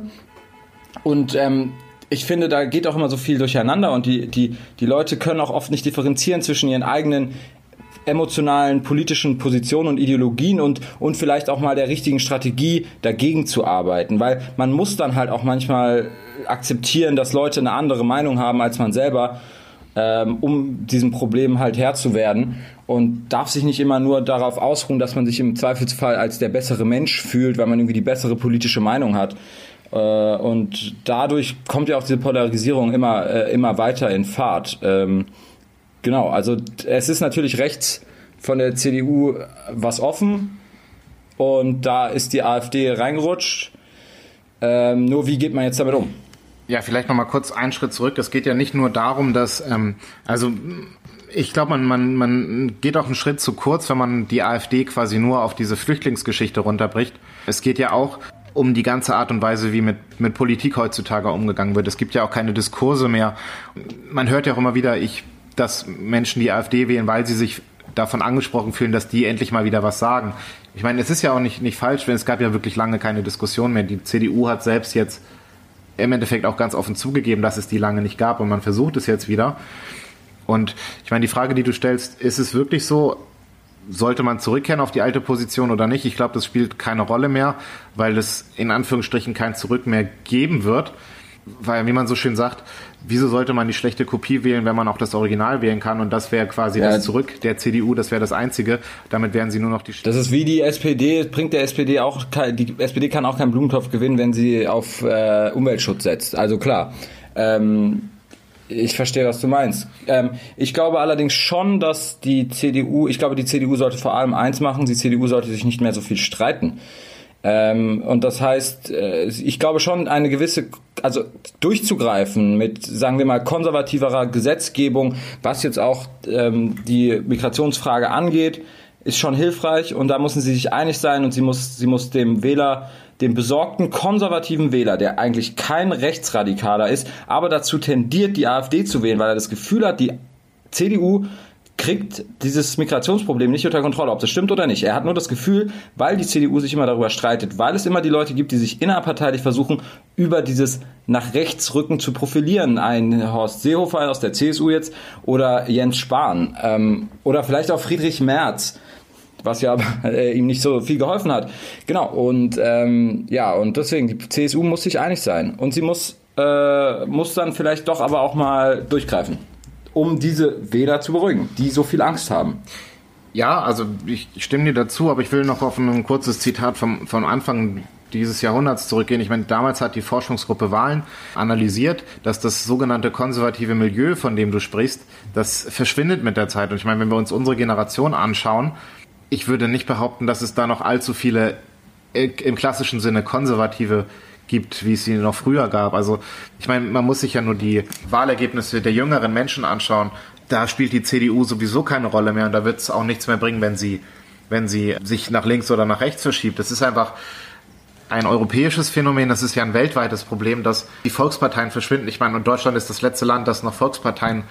Und ähm, ich finde, da geht auch immer so viel durcheinander und die, die, die Leute können auch oft nicht differenzieren zwischen ihren eigenen emotionalen politischen Positionen und Ideologien und, und vielleicht auch mal der richtigen Strategie dagegen zu arbeiten. Weil man muss dann halt auch manchmal akzeptieren, dass Leute eine andere Meinung haben als man selber, ähm, um diesem Problem halt Herr zu werden. Und darf sich nicht immer nur darauf ausruhen, dass man sich im Zweifelsfall als der bessere Mensch fühlt, weil man irgendwie die bessere politische Meinung hat. Äh, und dadurch kommt ja auch diese Polarisierung immer, äh, immer weiter in Fahrt. Ähm, Genau, also es ist natürlich rechts von der CDU was offen und da ist die AfD reingerutscht. Ähm, nur wie geht man jetzt damit um? Ja, vielleicht noch mal kurz einen Schritt zurück. Es geht ja nicht nur darum, dass, ähm, also ich glaube, man, man, man geht auch einen Schritt zu kurz, wenn man die AfD quasi nur auf diese Flüchtlingsgeschichte runterbricht. Es geht ja auch um die ganze Art und Weise, wie mit, mit Politik heutzutage umgegangen wird. Es gibt ja auch keine Diskurse mehr. Man hört ja auch immer wieder, ich dass Menschen die AfD wählen, weil sie sich davon angesprochen fühlen, dass die endlich mal wieder was sagen. Ich meine, es ist ja auch nicht, nicht falsch, denn es gab ja wirklich lange keine Diskussion mehr. Die CDU hat selbst jetzt im Endeffekt auch ganz offen zugegeben, dass es die lange nicht gab und man versucht es jetzt wieder. Und ich meine, die Frage, die du stellst, ist es wirklich so, sollte man zurückkehren auf die alte Position oder nicht? Ich glaube, das spielt keine Rolle mehr, weil es in Anführungsstrichen kein Zurück mehr geben wird. weil, wie man so schön sagt, wieso sollte man die schlechte Kopie wählen, wenn man auch das Original wählen kann? Und das wäre quasi ja. das Zurück der CDU, das wäre das Einzige. Damit wären sie nur noch die. Das ist wie die SPD, bringt der SPD auch, die SPD kann auch keinen Blumentopf gewinnen, wenn sie auf äh, Umweltschutz setzt. Also klar. Ähm, ich verstehe, was du meinst. Ähm, ich glaube allerdings schon, dass die CDU, ich glaube, die CDU sollte vor allem eins machen, die CDU sollte sich nicht mehr so viel streiten. Ähm, und das heißt, äh, ich glaube schon eine gewisse, also durchzugreifen mit, sagen wir mal, konservativerer Gesetzgebung, was jetzt auch ähm, die Migrationsfrage angeht, ist schon hilfreich. Und da müssen sie sich einig sein und sie muss, sie muss dem Wähler, dem besorgten konservativen Wähler, der eigentlich kein Rechtsradikaler ist, aber dazu tendiert, die AfD zu wählen, weil er das Gefühl hat, die CDU kriegt dieses Migrationsproblem nicht unter Kontrolle, ob das stimmt oder nicht. Er hat nur das Gefühl, weil die CDU sich immer darüber streitet, weil es immer die Leute gibt, die sich innerparteilich versuchen, über dieses nach rechts rücken zu profilieren. Ein Horst Seehofer aus der CSU jetzt oder Jens Spahn ähm, oder vielleicht auch Friedrich Merz was ja äh, ihm nicht so viel geholfen hat. Genau, und ähm, ja, und deswegen, die CSU muss sich einig sein. Und sie muss, äh, muss dann vielleicht doch aber auch mal durchgreifen um diese Wähler zu beruhigen, die so viel Angst haben. Ja, also ich stimme dir dazu, aber ich will noch auf ein kurzes Zitat vom, vom Anfang dieses Jahrhunderts zurückgehen. Ich meine, damals hat die Forschungsgruppe Wahlen analysiert, dass das sogenannte konservative Milieu, von dem du sprichst, das verschwindet mit der Zeit. Und ich meine, wenn wir uns unsere Generation anschauen, ich würde nicht behaupten, dass es da noch allzu viele äh, im klassischen Sinne konservative gibt, wie es sie noch früher gab. Also ich meine, man muss sich ja nur die Wahlergebnisse der jüngeren Menschen anschauen. Da spielt die CDU sowieso keine Rolle mehr und da wird es auch nichts mehr bringen, wenn sie, wenn sie sich nach links oder nach rechts verschiebt. Das ist einfach ein europäisches Phänomen, das ist ja ein weltweites Problem, dass die Volksparteien verschwinden. Ich meine, und Deutschland ist das letzte Land, das noch Volksparteien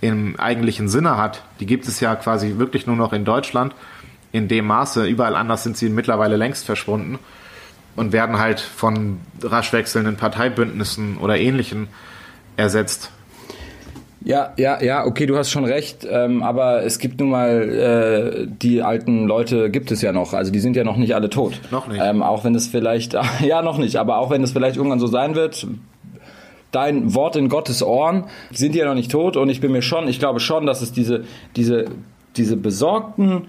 im eigentlichen Sinne hat. Die gibt es ja quasi wirklich nur noch in Deutschland in dem Maße. Überall anders sind sie mittlerweile längst verschwunden und werden halt von rasch wechselnden Parteibündnissen oder ähnlichen ersetzt. Ja, ja, ja, okay, du hast schon recht, ähm, aber es gibt nun mal, äh, die alten Leute gibt es ja noch, also die sind ja noch nicht alle tot. Noch nicht. Ähm, auch wenn es vielleicht, ja, noch nicht, aber auch wenn es vielleicht irgendwann so sein wird, dein Wort in Gottes Ohren, sind die ja noch nicht tot und ich bin mir schon, ich glaube schon, dass es diese, diese, diese besorgten,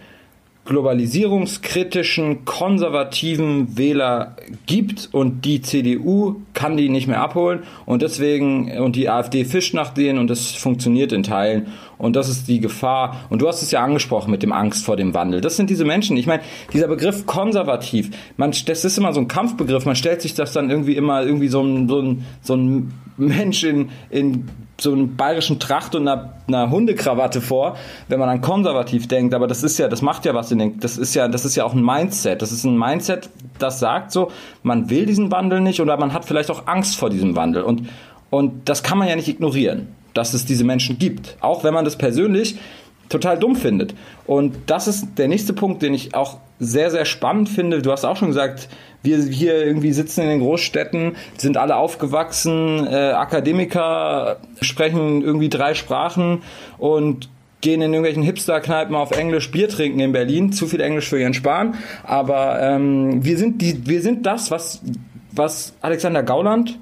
globalisierungskritischen, konservativen Wähler gibt und die CDU kann die nicht mehr abholen und deswegen und die AfD fischt nach denen und das funktioniert in Teilen und das ist die Gefahr und du hast es ja angesprochen mit dem Angst vor dem Wandel. Das sind diese Menschen. Ich meine, dieser Begriff konservativ, man das ist immer so ein Kampfbegriff, man stellt sich das dann irgendwie immer irgendwie so ein so ein, so ein Mensch in, in so einem bayerischen Tracht und einer, einer Hundekrawatte vor, wenn man an konservativ denkt. Aber das ist ja, das macht ja was in den, das ist ja, das ist ja auch ein Mindset. Das ist ein Mindset, das sagt so, man will diesen Wandel nicht oder man hat vielleicht auch Angst vor diesem Wandel. Und, und das kann man ja nicht ignorieren, dass es diese Menschen gibt. Auch wenn man das persönlich total dumm findet. Und das ist der nächste Punkt, den ich auch sehr, sehr spannend finde. Du hast auch schon gesagt, wir hier irgendwie sitzen in den Großstädten, sind alle aufgewachsen, äh, Akademiker sprechen irgendwie drei Sprachen und gehen in irgendwelchen Hipster-Kneipen auf Englisch Bier trinken in Berlin. Zu viel Englisch für ihren Spahn. Aber ähm, wir, sind die, wir sind das, was, was Alexander Gauland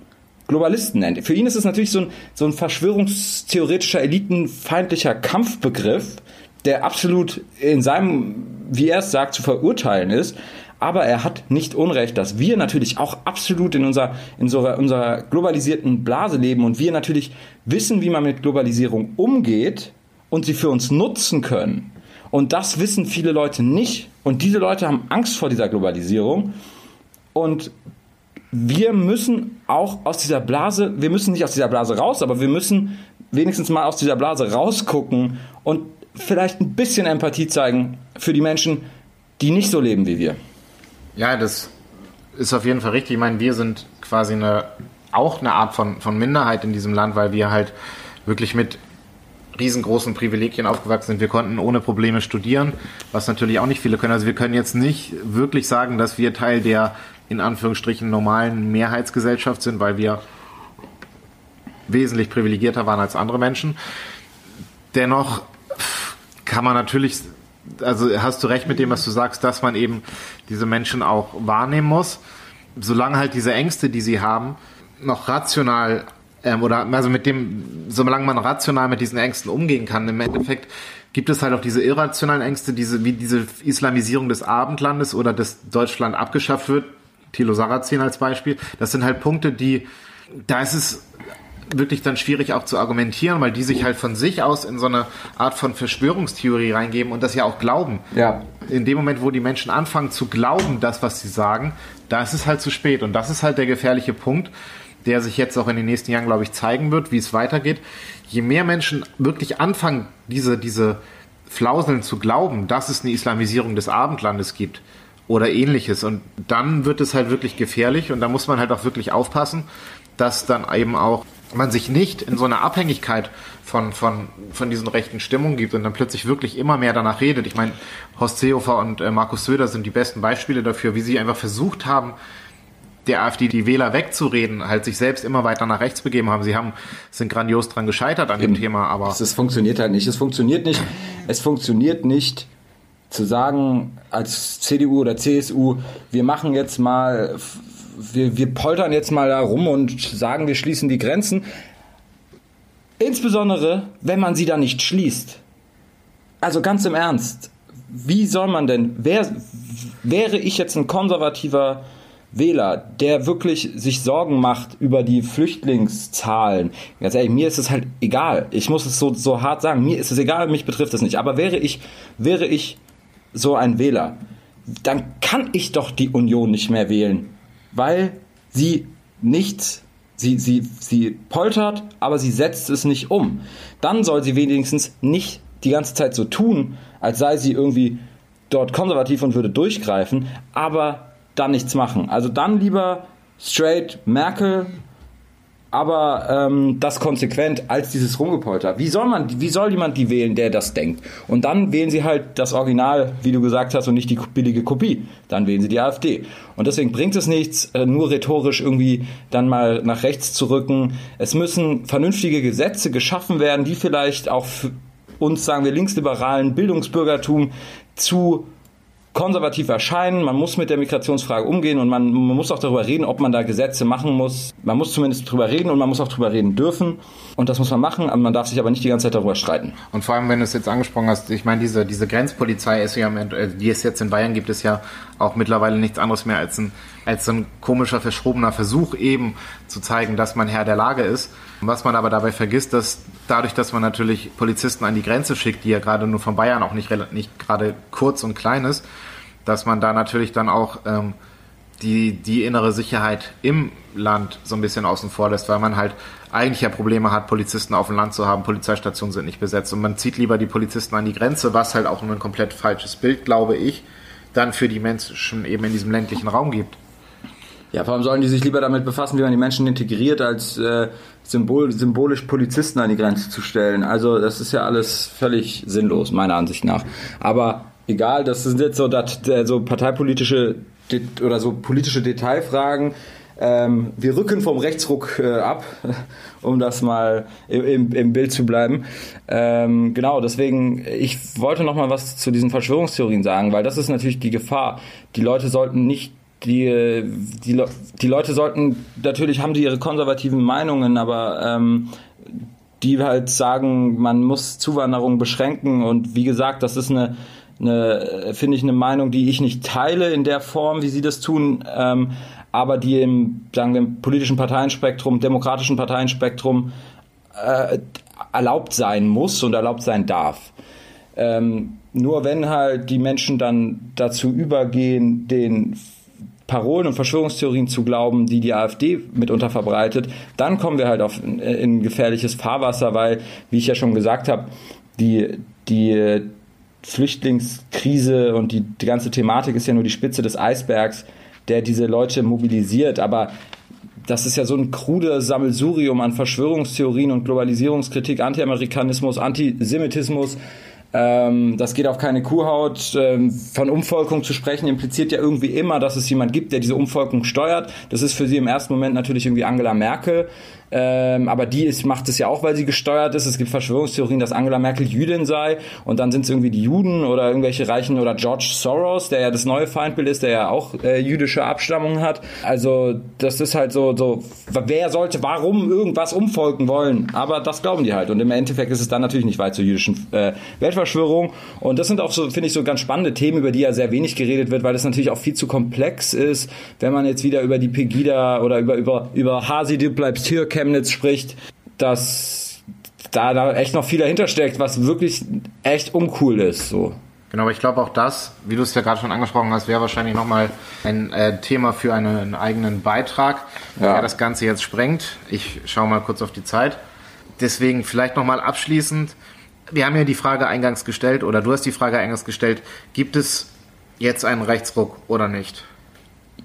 Globalisten nennt. Für ihn ist es natürlich so ein, so ein verschwörungstheoretischer, elitenfeindlicher Kampfbegriff, der absolut in seinem, wie er es sagt, zu verurteilen ist. Aber er hat nicht Unrecht, dass wir natürlich auch absolut in unserer, in unserer, unserer globalisierten Blase leben und wir natürlich wissen, wie man mit Globalisierung umgeht und sie für uns nutzen können. Und das wissen viele Leute nicht. Und diese Leute haben Angst vor dieser Globalisierung. Und wir müssen auch aus dieser Blase, wir müssen nicht aus dieser Blase raus, aber wir müssen wenigstens mal aus dieser Blase rausgucken und vielleicht ein bisschen Empathie zeigen für die Menschen, die nicht so leben wie wir. Ja, das ist auf jeden Fall richtig. Ich meine, wir sind quasi eine, auch eine Art von, von Minderheit in diesem Land, weil wir halt wirklich mit riesengroßen Privilegien aufgewachsen sind. Wir konnten ohne Probleme studieren, was natürlich auch nicht viele können. Also wir können jetzt nicht wirklich sagen, dass wir Teil der in Anführungsstrichen normalen Mehrheitsgesellschaft sind, weil wir wesentlich privilegierter waren als andere Menschen. Dennoch kann man natürlich also hast du recht mit dem, was du sagst, dass man eben diese Menschen auch wahrnehmen muss. Solange halt diese Ängste, die sie haben, noch rational ähm, oder also mit dem, solange man rational mit diesen Ängsten umgehen kann, im Endeffekt gibt es halt auch diese irrationalen Ängste, diese, wie diese Islamisierung des Abendlandes oder dass Deutschland abgeschafft wird, Thilo Sarrazin als Beispiel. Das sind halt Punkte, die, da ist es wirklich dann schwierig auch zu argumentieren, weil die sich halt von sich aus in so eine Art von Verschwörungstheorie reingeben und das ja auch glauben. Ja. In dem Moment, wo die Menschen anfangen zu glauben, das, was sie sagen, da ist es halt zu spät. Und das ist halt der gefährliche Punkt, der sich jetzt auch in den nächsten Jahren, glaube ich, zeigen wird, wie es weitergeht. Je mehr Menschen wirklich anfangen, diese, diese Flauseln zu glauben, dass es eine Islamisierung des Abendlandes gibt oder ähnliches. Und dann wird es halt wirklich gefährlich und da muss man halt auch wirklich aufpassen, dass dann eben auch man sich nicht in so eine Abhängigkeit von, von, von diesen rechten Stimmungen gibt und dann plötzlich wirklich immer mehr danach redet. Ich meine, Horst Seehofer und äh, Markus Söder sind die besten Beispiele dafür, wie sie einfach versucht haben, der AfD die Wähler wegzureden, halt sich selbst immer weiter nach rechts begeben haben. Sie haben, sind grandios dran gescheitert an Eben. dem Thema, aber. Es funktioniert halt nicht. Es funktioniert nicht. Es funktioniert nicht zu sagen, als CDU oder CSU, wir machen jetzt mal, wir, wir poltern jetzt mal da rum und sagen, wir schließen die Grenzen. Insbesondere, wenn man sie da nicht schließt. Also ganz im Ernst, wie soll man denn, wer, wäre ich jetzt ein konservativer Wähler, der wirklich sich Sorgen macht über die Flüchtlingszahlen, ganz ehrlich, mir ist es halt egal. Ich muss es so, so hart sagen, mir ist es egal, mich betrifft es nicht. Aber wäre ich, wäre ich so ein Wähler, dann kann ich doch die Union nicht mehr wählen, weil sie nichts Sie, sie, sie poltert, aber sie setzt es nicht um. Dann soll sie wenigstens nicht die ganze Zeit so tun, als sei sie irgendwie dort konservativ und würde durchgreifen, aber dann nichts machen. Also dann lieber straight Merkel, aber ähm, das konsequent als dieses Rumgepolter. Wie soll man, wie soll jemand die wählen, der das denkt? Und dann wählen sie halt das Original, wie du gesagt hast, und nicht die billige Kopie. Dann wählen sie die AfD. Und deswegen bringt es nichts, äh, nur rhetorisch irgendwie dann mal nach rechts zu rücken. Es müssen vernünftige Gesetze geschaffen werden, die vielleicht auch für uns, sagen wir, linksliberalen Bildungsbürgertum zu konservativ erscheinen. Man muss mit der Migrationsfrage umgehen und man, man, muss auch darüber reden, ob man da Gesetze machen muss. Man muss zumindest darüber reden und man muss auch darüber reden dürfen. Und das muss man machen, man darf sich aber nicht die ganze Zeit darüber streiten. Und vor allem, wenn du es jetzt angesprochen hast, ich meine, diese, diese Grenzpolizei ist ja, äh, die es jetzt in Bayern gibt, ist ja auch mittlerweile nichts anderes mehr als ein, als so ein komischer, verschrobener Versuch eben zu zeigen, dass man Herr der Lage ist. Was man aber dabei vergisst, dass dadurch, dass man natürlich Polizisten an die Grenze schickt, die ja gerade nur von Bayern auch nicht, nicht gerade kurz und klein ist, dass man da natürlich dann auch ähm, die, die innere Sicherheit im Land so ein bisschen außen vor lässt, weil man halt eigentlich ja Probleme hat, Polizisten auf dem Land zu haben, Polizeistationen sind nicht besetzt und man zieht lieber die Polizisten an die Grenze, was halt auch ein komplett falsches Bild, glaube ich, dann für die Menschen eben in diesem ländlichen Raum gibt. Ja, warum sollen die sich lieber damit befassen, wie man die Menschen integriert, als äh, symbol, symbolisch Polizisten an die Grenze zu stellen? Also das ist ja alles völlig sinnlos, meiner Ansicht nach. Aber egal, das sind jetzt so, dat, äh, so parteipolitische oder so politische Detailfragen. Ähm, wir rücken vom Rechtsruck äh, ab, um das mal im, im Bild zu bleiben. Ähm, genau, deswegen, ich wollte noch mal was zu diesen Verschwörungstheorien sagen, weil das ist natürlich die Gefahr. Die Leute sollten nicht die, die, die Leute sollten, natürlich haben die ihre konservativen Meinungen, aber ähm, die halt sagen, man muss Zuwanderung beschränken und wie gesagt, das ist eine, eine finde ich, eine Meinung, die ich nicht teile in der Form, wie sie das tun, ähm, aber die im, sagen wir, im politischen Parteienspektrum, demokratischen Parteienspektrum äh, erlaubt sein muss und erlaubt sein darf. Ähm, nur wenn halt die Menschen dann dazu übergehen, den Parolen und Verschwörungstheorien zu glauben, die die AfD mitunter verbreitet, dann kommen wir halt auf in, in gefährliches Fahrwasser, weil, wie ich ja schon gesagt habe, die, die Flüchtlingskrise und die, die ganze Thematik ist ja nur die Spitze des Eisbergs, der diese Leute mobilisiert. Aber das ist ja so ein krude Sammelsurium an Verschwörungstheorien und Globalisierungskritik, Anti-Amerikanismus, Antisemitismus, ähm, das geht auf keine Kuhhaut. Ähm, von Umvolkung zu sprechen impliziert ja irgendwie immer, dass es jemand gibt, der diese Umvolkung steuert. Das ist für sie im ersten Moment natürlich irgendwie Angela Merkel. Ähm, aber die ist, macht es ja auch, weil sie gesteuert ist. Es gibt Verschwörungstheorien, dass Angela Merkel Jüdin sei und dann sind es irgendwie die Juden oder irgendwelche Reichen oder George Soros, der ja das neue Feindbild ist, der ja auch äh, jüdische Abstammung hat. Also das ist halt so, so, wer sollte warum irgendwas umfolgen wollen? Aber das glauben die halt. Und im Endeffekt ist es dann natürlich nicht weit zur jüdischen äh, Weltverschwörung. Und das sind auch so, finde ich, so ganz spannende Themen, über die ja sehr wenig geredet wird, weil das natürlich auch viel zu komplex ist, wenn man jetzt wieder über die Pegida oder über, über, über Hasi, du bleibst hier, Chemnitz spricht, dass da, da echt noch viel dahinter steckt, was wirklich echt uncool ist. So. Genau, aber ich glaube auch das, wie du es ja gerade schon angesprochen hast, wäre wahrscheinlich nochmal ein äh, Thema für einen, einen eigenen Beitrag, ja. der das Ganze jetzt sprengt. Ich schaue mal kurz auf die Zeit. Deswegen vielleicht nochmal abschließend. Wir haben ja die Frage eingangs gestellt, oder du hast die Frage eingangs gestellt, gibt es jetzt einen Rechtsruck oder nicht?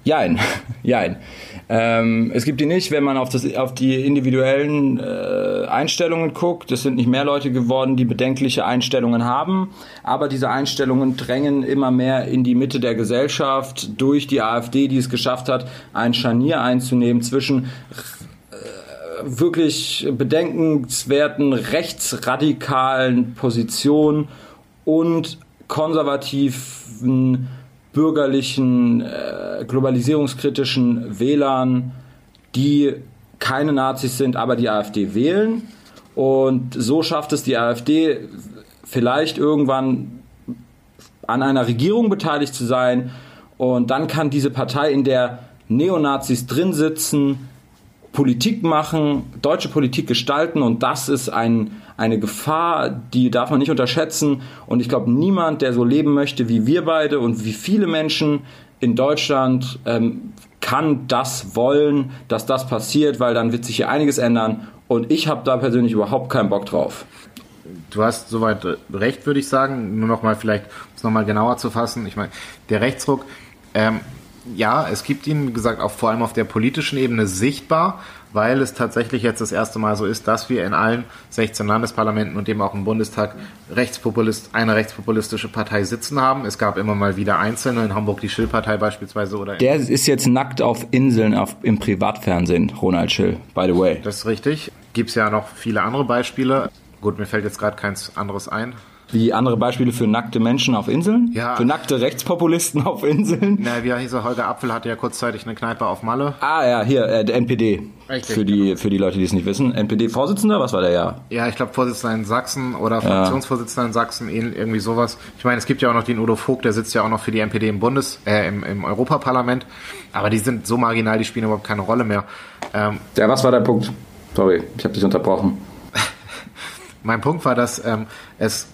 Jein, jein. Ähm, es gibt die nicht, wenn man auf, das, auf die individuellen äh, Einstellungen guckt. Es sind nicht mehr Leute geworden, die bedenkliche Einstellungen haben, aber diese Einstellungen drängen immer mehr in die Mitte der Gesellschaft durch die AfD, die es geschafft hat, ein Scharnier einzunehmen zwischen äh, wirklich bedenkenswerten rechtsradikalen Positionen und konservativen bürgerlichen, äh, globalisierungskritischen Wählern, die keine Nazis sind, aber die AfD wählen. Und so schafft es die AfD vielleicht irgendwann an einer Regierung beteiligt zu sein. Und dann kann diese Partei, in der Neonazis drin sitzen, Politik machen, deutsche Politik gestalten. Und das ist ein, eine Gefahr, die darf man nicht unterschätzen. Und ich glaube, niemand, der so leben möchte wie wir beide und wie viele Menschen in Deutschland, ähm, kann das wollen, dass das passiert, weil dann wird sich hier einiges ändern. Und ich habe da persönlich überhaupt keinen Bock drauf. Du hast soweit recht, würde ich sagen. Nur noch mal vielleicht, um es nochmal genauer zu fassen. Ich meine, der Rechtsruck, ähm, ja, es gibt ihn, wie gesagt, auch vor allem auf der politischen Ebene sichtbar weil es tatsächlich jetzt das erste Mal so ist, dass wir in allen 16 Landesparlamenten und eben auch im Bundestag Rechtspopulist, eine rechtspopulistische Partei sitzen haben. Es gab immer mal wieder einzelne, in Hamburg die Schill-Partei beispielsweise. Oder Der ist jetzt nackt auf Inseln auf, im Privatfernsehen, Ronald Schill, by the way. Das ist richtig. Gibt es ja noch viele andere Beispiele. Gut, mir fällt jetzt gerade keins anderes ein. Wie andere Beispiele für nackte Menschen auf Inseln? Ja. Für nackte Rechtspopulisten auf Inseln? Na, wie hieß er? Holger Apfel hatte ja kurzzeitig eine Kneipe auf Malle. Ah ja, hier, äh, der NPD. Richtig, für die, genau. für die Leute, die es nicht wissen. NPD-Vorsitzender, was war der ja? Ja, ich glaube Vorsitzender in Sachsen oder Fraktionsvorsitzender in Sachsen, irgendwie sowas. Ich meine, es gibt ja auch noch den Udo Vogt, der sitzt ja auch noch für die NPD im Bundes, äh, im, im Europaparlament. Aber die sind so marginal, die spielen überhaupt keine Rolle mehr. Ähm, ja, was war dein Punkt? Sorry, ich habe dich unterbrochen. mein Punkt war, dass ähm, es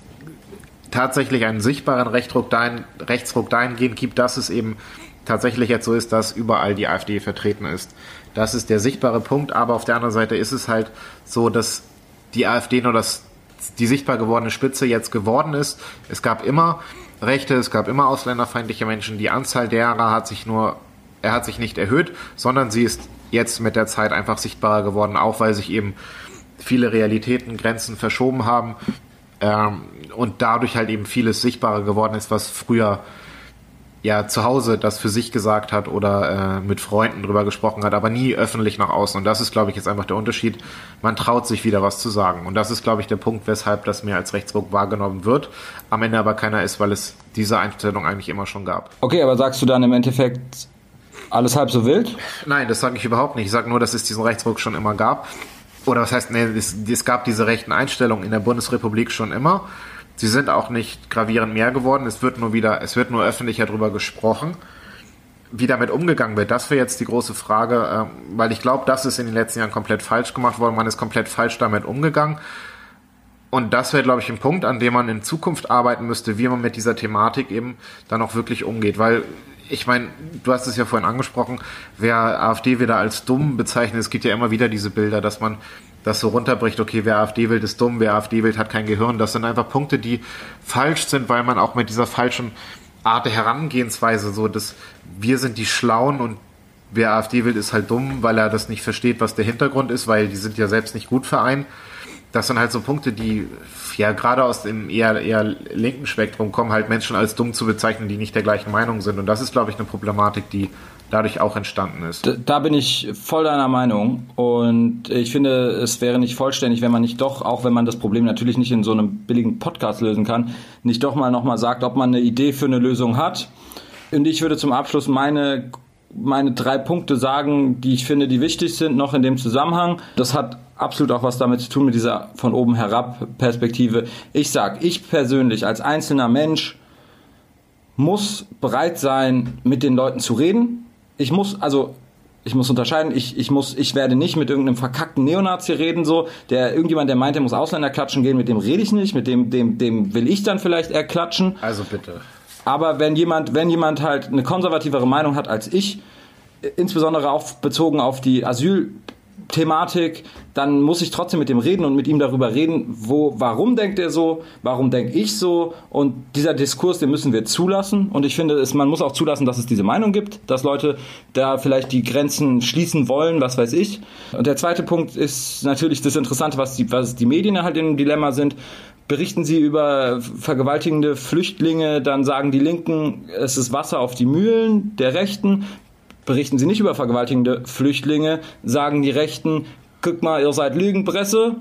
tatsächlich einen sichtbaren Rechtsruck, dahin, Rechtsruck dahingehend gibt, dass es eben tatsächlich jetzt so ist, dass überall die AfD vertreten ist. Das ist der sichtbare Punkt, aber auf der anderen Seite ist es halt so, dass die AfD nur das, die sichtbar gewordene Spitze jetzt geworden ist. Es gab immer Rechte, es gab immer ausländerfeindliche Menschen. Die Anzahl derer hat sich nur, er hat sich nicht erhöht, sondern sie ist jetzt mit der Zeit einfach sichtbarer geworden, auch weil sich eben viele Realitäten, Grenzen verschoben haben. Ähm, und dadurch halt eben vieles sichtbarer geworden ist, was früher ja zu Hause das für sich gesagt hat oder äh, mit Freunden drüber gesprochen hat, aber nie öffentlich nach außen. Und das ist, glaube ich, jetzt einfach der Unterschied. Man traut sich wieder was zu sagen. Und das ist, glaube ich, der Punkt, weshalb das mehr als Rechtsruck wahrgenommen wird. Am Ende aber keiner ist, weil es diese Einstellung eigentlich immer schon gab. Okay, aber sagst du dann im Endeffekt alles halb so wild? Nein, das sage ich überhaupt nicht. Ich sage nur, dass es diesen Rechtsruck schon immer gab oder was heißt, nee, es, es gab diese rechten Einstellungen in der Bundesrepublik schon immer. Sie sind auch nicht gravierend mehr geworden. Es wird nur wieder, es wird nur öffentlicher darüber gesprochen. Wie damit umgegangen wird, das wäre jetzt die große Frage, ähm, weil ich glaube, das ist in den letzten Jahren komplett falsch gemacht worden. Man ist komplett falsch damit umgegangen. Und das wäre, glaube ich, ein Punkt, an dem man in Zukunft arbeiten müsste, wie man mit dieser Thematik eben dann auch wirklich umgeht. Weil ich meine, du hast es ja vorhin angesprochen, wer AfD wieder als dumm bezeichnet, es gibt ja immer wieder diese Bilder, dass man das so runterbricht, okay, wer AfD wählt, ist dumm, wer AfD wählt, hat kein Gehirn. Das sind einfach Punkte, die falsch sind, weil man auch mit dieser falschen Art der Herangehensweise so, dass wir sind die Schlauen und wer AfD wählt, ist halt dumm, weil er das nicht versteht, was der Hintergrund ist, weil die sind ja selbst nicht gut für einen. Das sind halt so Punkte, die ja gerade aus dem eher, eher linken Spektrum kommen, halt Menschen als dumm zu bezeichnen, die nicht der gleichen Meinung sind. Und das ist, glaube ich, eine Problematik, die dadurch auch entstanden ist. Da, bin ich voll deiner Meinung. Und ich finde, es wäre nicht vollständig, wenn man nicht doch, auch wenn man das Problem natürlich nicht in so einem billigen Podcast lösen kann, nicht doch mal nochmal sagt, ob man eine Idee für eine Lösung hat. Und ich würde zum Abschluss meine meine drei Punkte sagen, die ich finde, die wichtig sind noch in dem Zusammenhang. Das hat absolut auch was damit zu tun mit dieser von oben herab Perspektive. Ich sag, ich persönlich als einzelner Mensch muss bereit sein, mit den Leuten zu reden. Ich muss, also ich muss unterscheiden, ich, ich muss, ich werde nicht mit irgendeinem verkackten Neonazi reden, so, der irgendjemand, der meint, der muss Ausländer klatschen gehen, mit dem rede ich nicht, mit dem, dem, dem will ich dann vielleicht eher klatschen. Also bitte. Aber wenn jemand, wenn jemand halt eine konservativere Meinung hat als ich, insbesondere auch bezogen auf die Asyl Thematik, dann muss ich trotzdem mit dem reden und mit ihm darüber reden, wo, warum denkt er so, warum denke ich so und dieser Diskurs, den müssen wir zulassen und ich finde, es, man muss auch zulassen, dass es diese Meinung gibt, dass Leute da vielleicht die Grenzen schließen wollen, was weiß ich. Und der zweite Punkt ist natürlich das Interessante, was die, was die Medien halt im Dilemma sind. Berichten sie über vergewaltigende Flüchtlinge, dann sagen die Linken, es ist Wasser auf die Mühlen der Rechten berichten sie nicht über vergewaltigende Flüchtlinge, sagen die Rechten, guck mal, ihr seid Lügenpresse,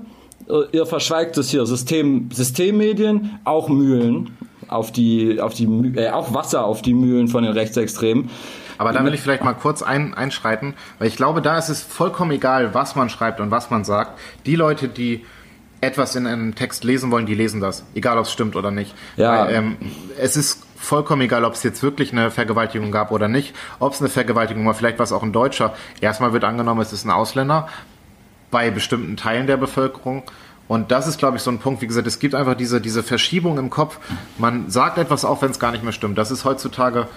ihr verschweigt es hier, System, Systemmedien, auch Mühlen auf die, auf die, äh, auch Wasser auf die Mühlen von den Rechtsextremen. Aber da will ich vielleicht mal kurz ein, einschreiten, weil ich glaube, da ist es vollkommen egal, was man schreibt und was man sagt. Die Leute, die etwas in einem Text lesen wollen, die lesen das, egal ob es stimmt oder nicht. Ja. Weil, ähm, es ist vollkommen egal, ob es jetzt wirklich eine Vergewaltigung gab oder nicht, ob es eine Vergewaltigung war, vielleicht war es auch ein Deutscher. Erstmal wird angenommen, es ist ein Ausländer bei bestimmten Teilen der Bevölkerung. Und das ist, glaube ich, so ein Punkt, wie gesagt, es gibt einfach diese, diese Verschiebung im Kopf. Man sagt etwas auch, wenn es gar nicht mehr stimmt. Das ist heutzutage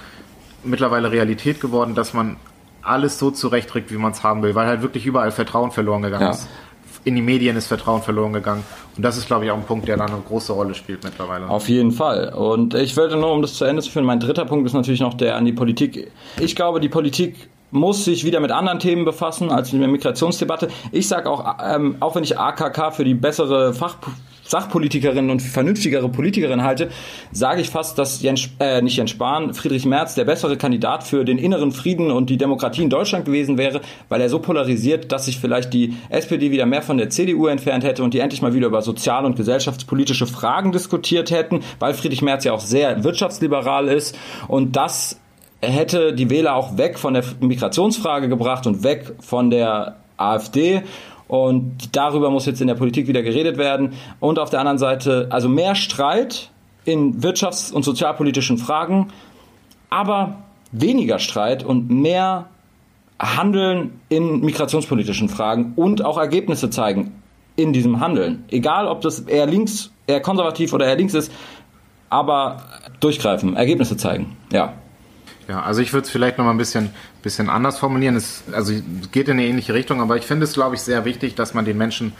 mittlerweile Realität geworden, dass man alles so zurechtrückt, wie man es haben will, weil halt wirklich überall Vertrauen verloren gegangen ja. ist in die Medien ist Vertrauen verloren gegangen. Und das ist, glaube ich, auch ein Punkt, der da eine große Rolle spielt mittlerweile. Auf jeden Fall. Und ich wollte nur, um das zu Ende zu führen, mein dritter Punkt ist natürlich noch der an die Politik. Ich glaube, die Politik muss sich wieder mit anderen Themen befassen als mit der Migrationsdebatte. Ich sage auch, ähm, auch wenn ich AKK für die bessere Fach Sachpolitikerin und vernünftigere Politikerin halte, sage ich fast, dass Jens, äh, nicht Jens Spahn, Friedrich Merz der bessere Kandidat für den inneren Frieden und die Demokratie in Deutschland gewesen wäre, weil er so polarisiert, dass sich vielleicht die SPD wieder mehr von der CDU entfernt hätte und die endlich mal wieder über sozial- und gesellschaftspolitische Fragen diskutiert hätten, weil Friedrich Merz ja auch sehr wirtschaftsliberal ist. Und das hätte die Wähler auch weg von der Migrationsfrage gebracht und weg von der AfD und darüber muss jetzt in der Politik wieder geredet werden. Und auf der anderen Seite, also mehr Streit in wirtschafts- und sozialpolitischen Fragen, aber weniger Streit und mehr Handeln in migrationspolitischen Fragen und auch Ergebnisse zeigen in diesem Handeln. Egal, ob das eher links, eher konservativ oder eher links ist, aber durchgreifen, Ergebnisse zeigen. Ja. Ja, also ich würde es vielleicht noch mal ein bisschen, bisschen anders formulieren. Es, also geht in eine ähnliche Richtung, aber ich finde es, glaube ich, sehr wichtig, dass man den Menschen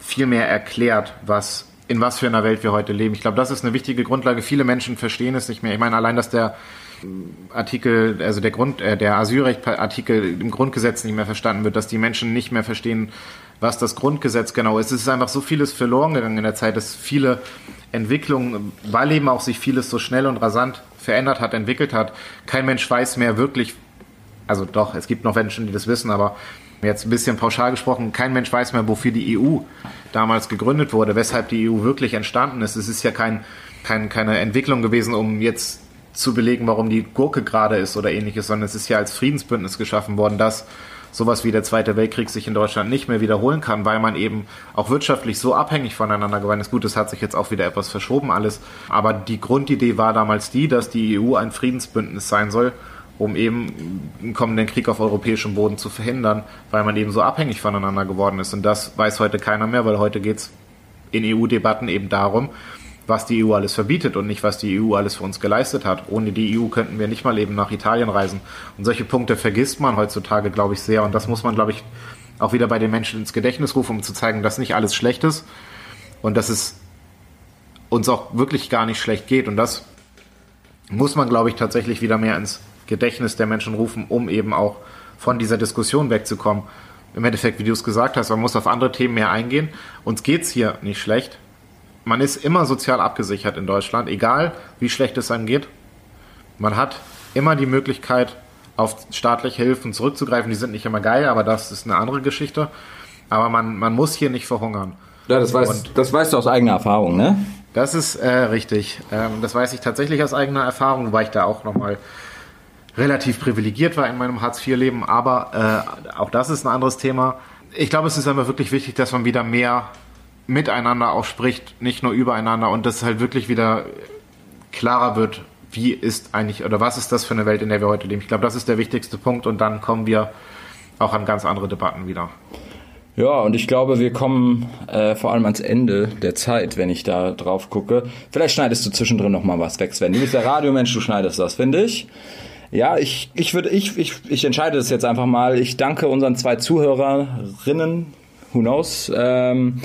viel mehr erklärt, was in was für einer Welt wir heute leben. Ich glaube, das ist eine wichtige Grundlage. Viele Menschen verstehen es nicht mehr. Ich meine, allein, dass der Artikel, also der Grund, äh, der Asylrechtartikel im Grundgesetz nicht mehr verstanden wird, dass die Menschen nicht mehr verstehen, was das Grundgesetz genau ist. Es ist einfach so vieles verloren gegangen in der Zeit, dass viele Entwicklungen, weil eben auch sich vieles so schnell und rasant verändert hat, entwickelt hat. Kein Mensch weiß mehr wirklich, also doch, es gibt noch Menschen, die das wissen, aber jetzt ein bisschen pauschal gesprochen, kein Mensch weiß mehr, wofür die EU damals gegründet wurde, weshalb die EU wirklich entstanden ist. Es ist ja kein, kein, keine Entwicklung gewesen, um jetzt zu belegen, warum die Gurke gerade ist oder ähnliches, sondern es ist ja als Friedensbündnis geschaffen worden, das sowas wie der Zweite Weltkrieg sich in Deutschland nicht mehr wiederholen kann, weil man eben auch wirtschaftlich so abhängig voneinander geworden ist. Gut, das hat sich jetzt auch wieder etwas verschoben alles, aber die Grundidee war damals die, dass die EU ein Friedensbündnis sein soll, um eben einen kommenden Krieg auf europäischem Boden zu verhindern, weil man eben so abhängig voneinander geworden ist. Und das weiß heute keiner mehr, weil heute geht es in EU-Debatten eben darum, was die EU alles verbietet und nicht, was die EU alles für uns geleistet hat. Ohne die EU könnten wir nicht mal eben nach Italien reisen. Und solche Punkte vergisst man heutzutage, glaube ich, sehr. Und das muss man, glaube ich, auch wieder bei den Menschen ins Gedächtnis rufen, um zu zeigen, dass nicht alles schlecht ist und dass es uns auch wirklich gar nicht schlecht geht. Und das muss man, glaube ich, tatsächlich wieder mehr ins Gedächtnis der Menschen rufen, um eben auch von dieser Diskussion wegzukommen. im Endeffekt, wie du es gesagt hast, man muss auf andere Themen mehr eingehen. Uns geht's hier nicht schlecht. Man ist immer sozial abgesichert in Deutschland, egal wie schlecht es einem geht. Man hat immer die Möglichkeit, auf staatliche Hilfen zurückzugreifen. Die sind nicht immer geil, aber das ist eine andere Geschichte. Aber man, man muss hier nicht verhungern. Ja, das, weiß, das weißt du aus eigener Erfahrung, ne? Das ist äh, richtig. Ähm, das weiß ich tatsächlich aus eigener Erfahrung, weil ich da auch nochmal relativ privilegiert war in meinem Hartz-IV-Leben. Aber äh, auch das ist ein anderes Thema. Ich glaube, es ist einfach wirklich wichtig, dass man wieder mehr miteinander auch spricht, nicht nur übereinander und dass halt wirklich wieder klarer wird, wie ist eigentlich oder was ist das für eine Welt, in der wir heute leben. Ich glaube, das ist der wichtigste Punkt und dann kommen wir auch an ganz andere Debatten wieder. Ja, und ich glaube, wir kommen äh, vor allem ans Ende der Zeit, wenn ich da drauf gucke. Vielleicht schneidest du zwischendrin noch mal was weg, Sven. Du bist der Radiomensch, du schneidest das, finde ich. Ja, ich, ich würde, ich, ich, ich entscheide das jetzt einfach mal. Ich danke unseren zwei Zuhörerinnen, who knows, ähm,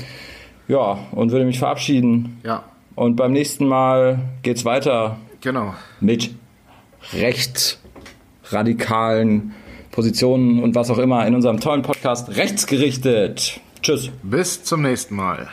ja, und würde mich verabschieden. Ja. Und beim nächsten Mal geht's weiter. Genau. Mit rechtsradikalen Positionen und was auch immer in unserem tollen Podcast Rechtsgerichtet. Tschüss. Bis zum nächsten Mal.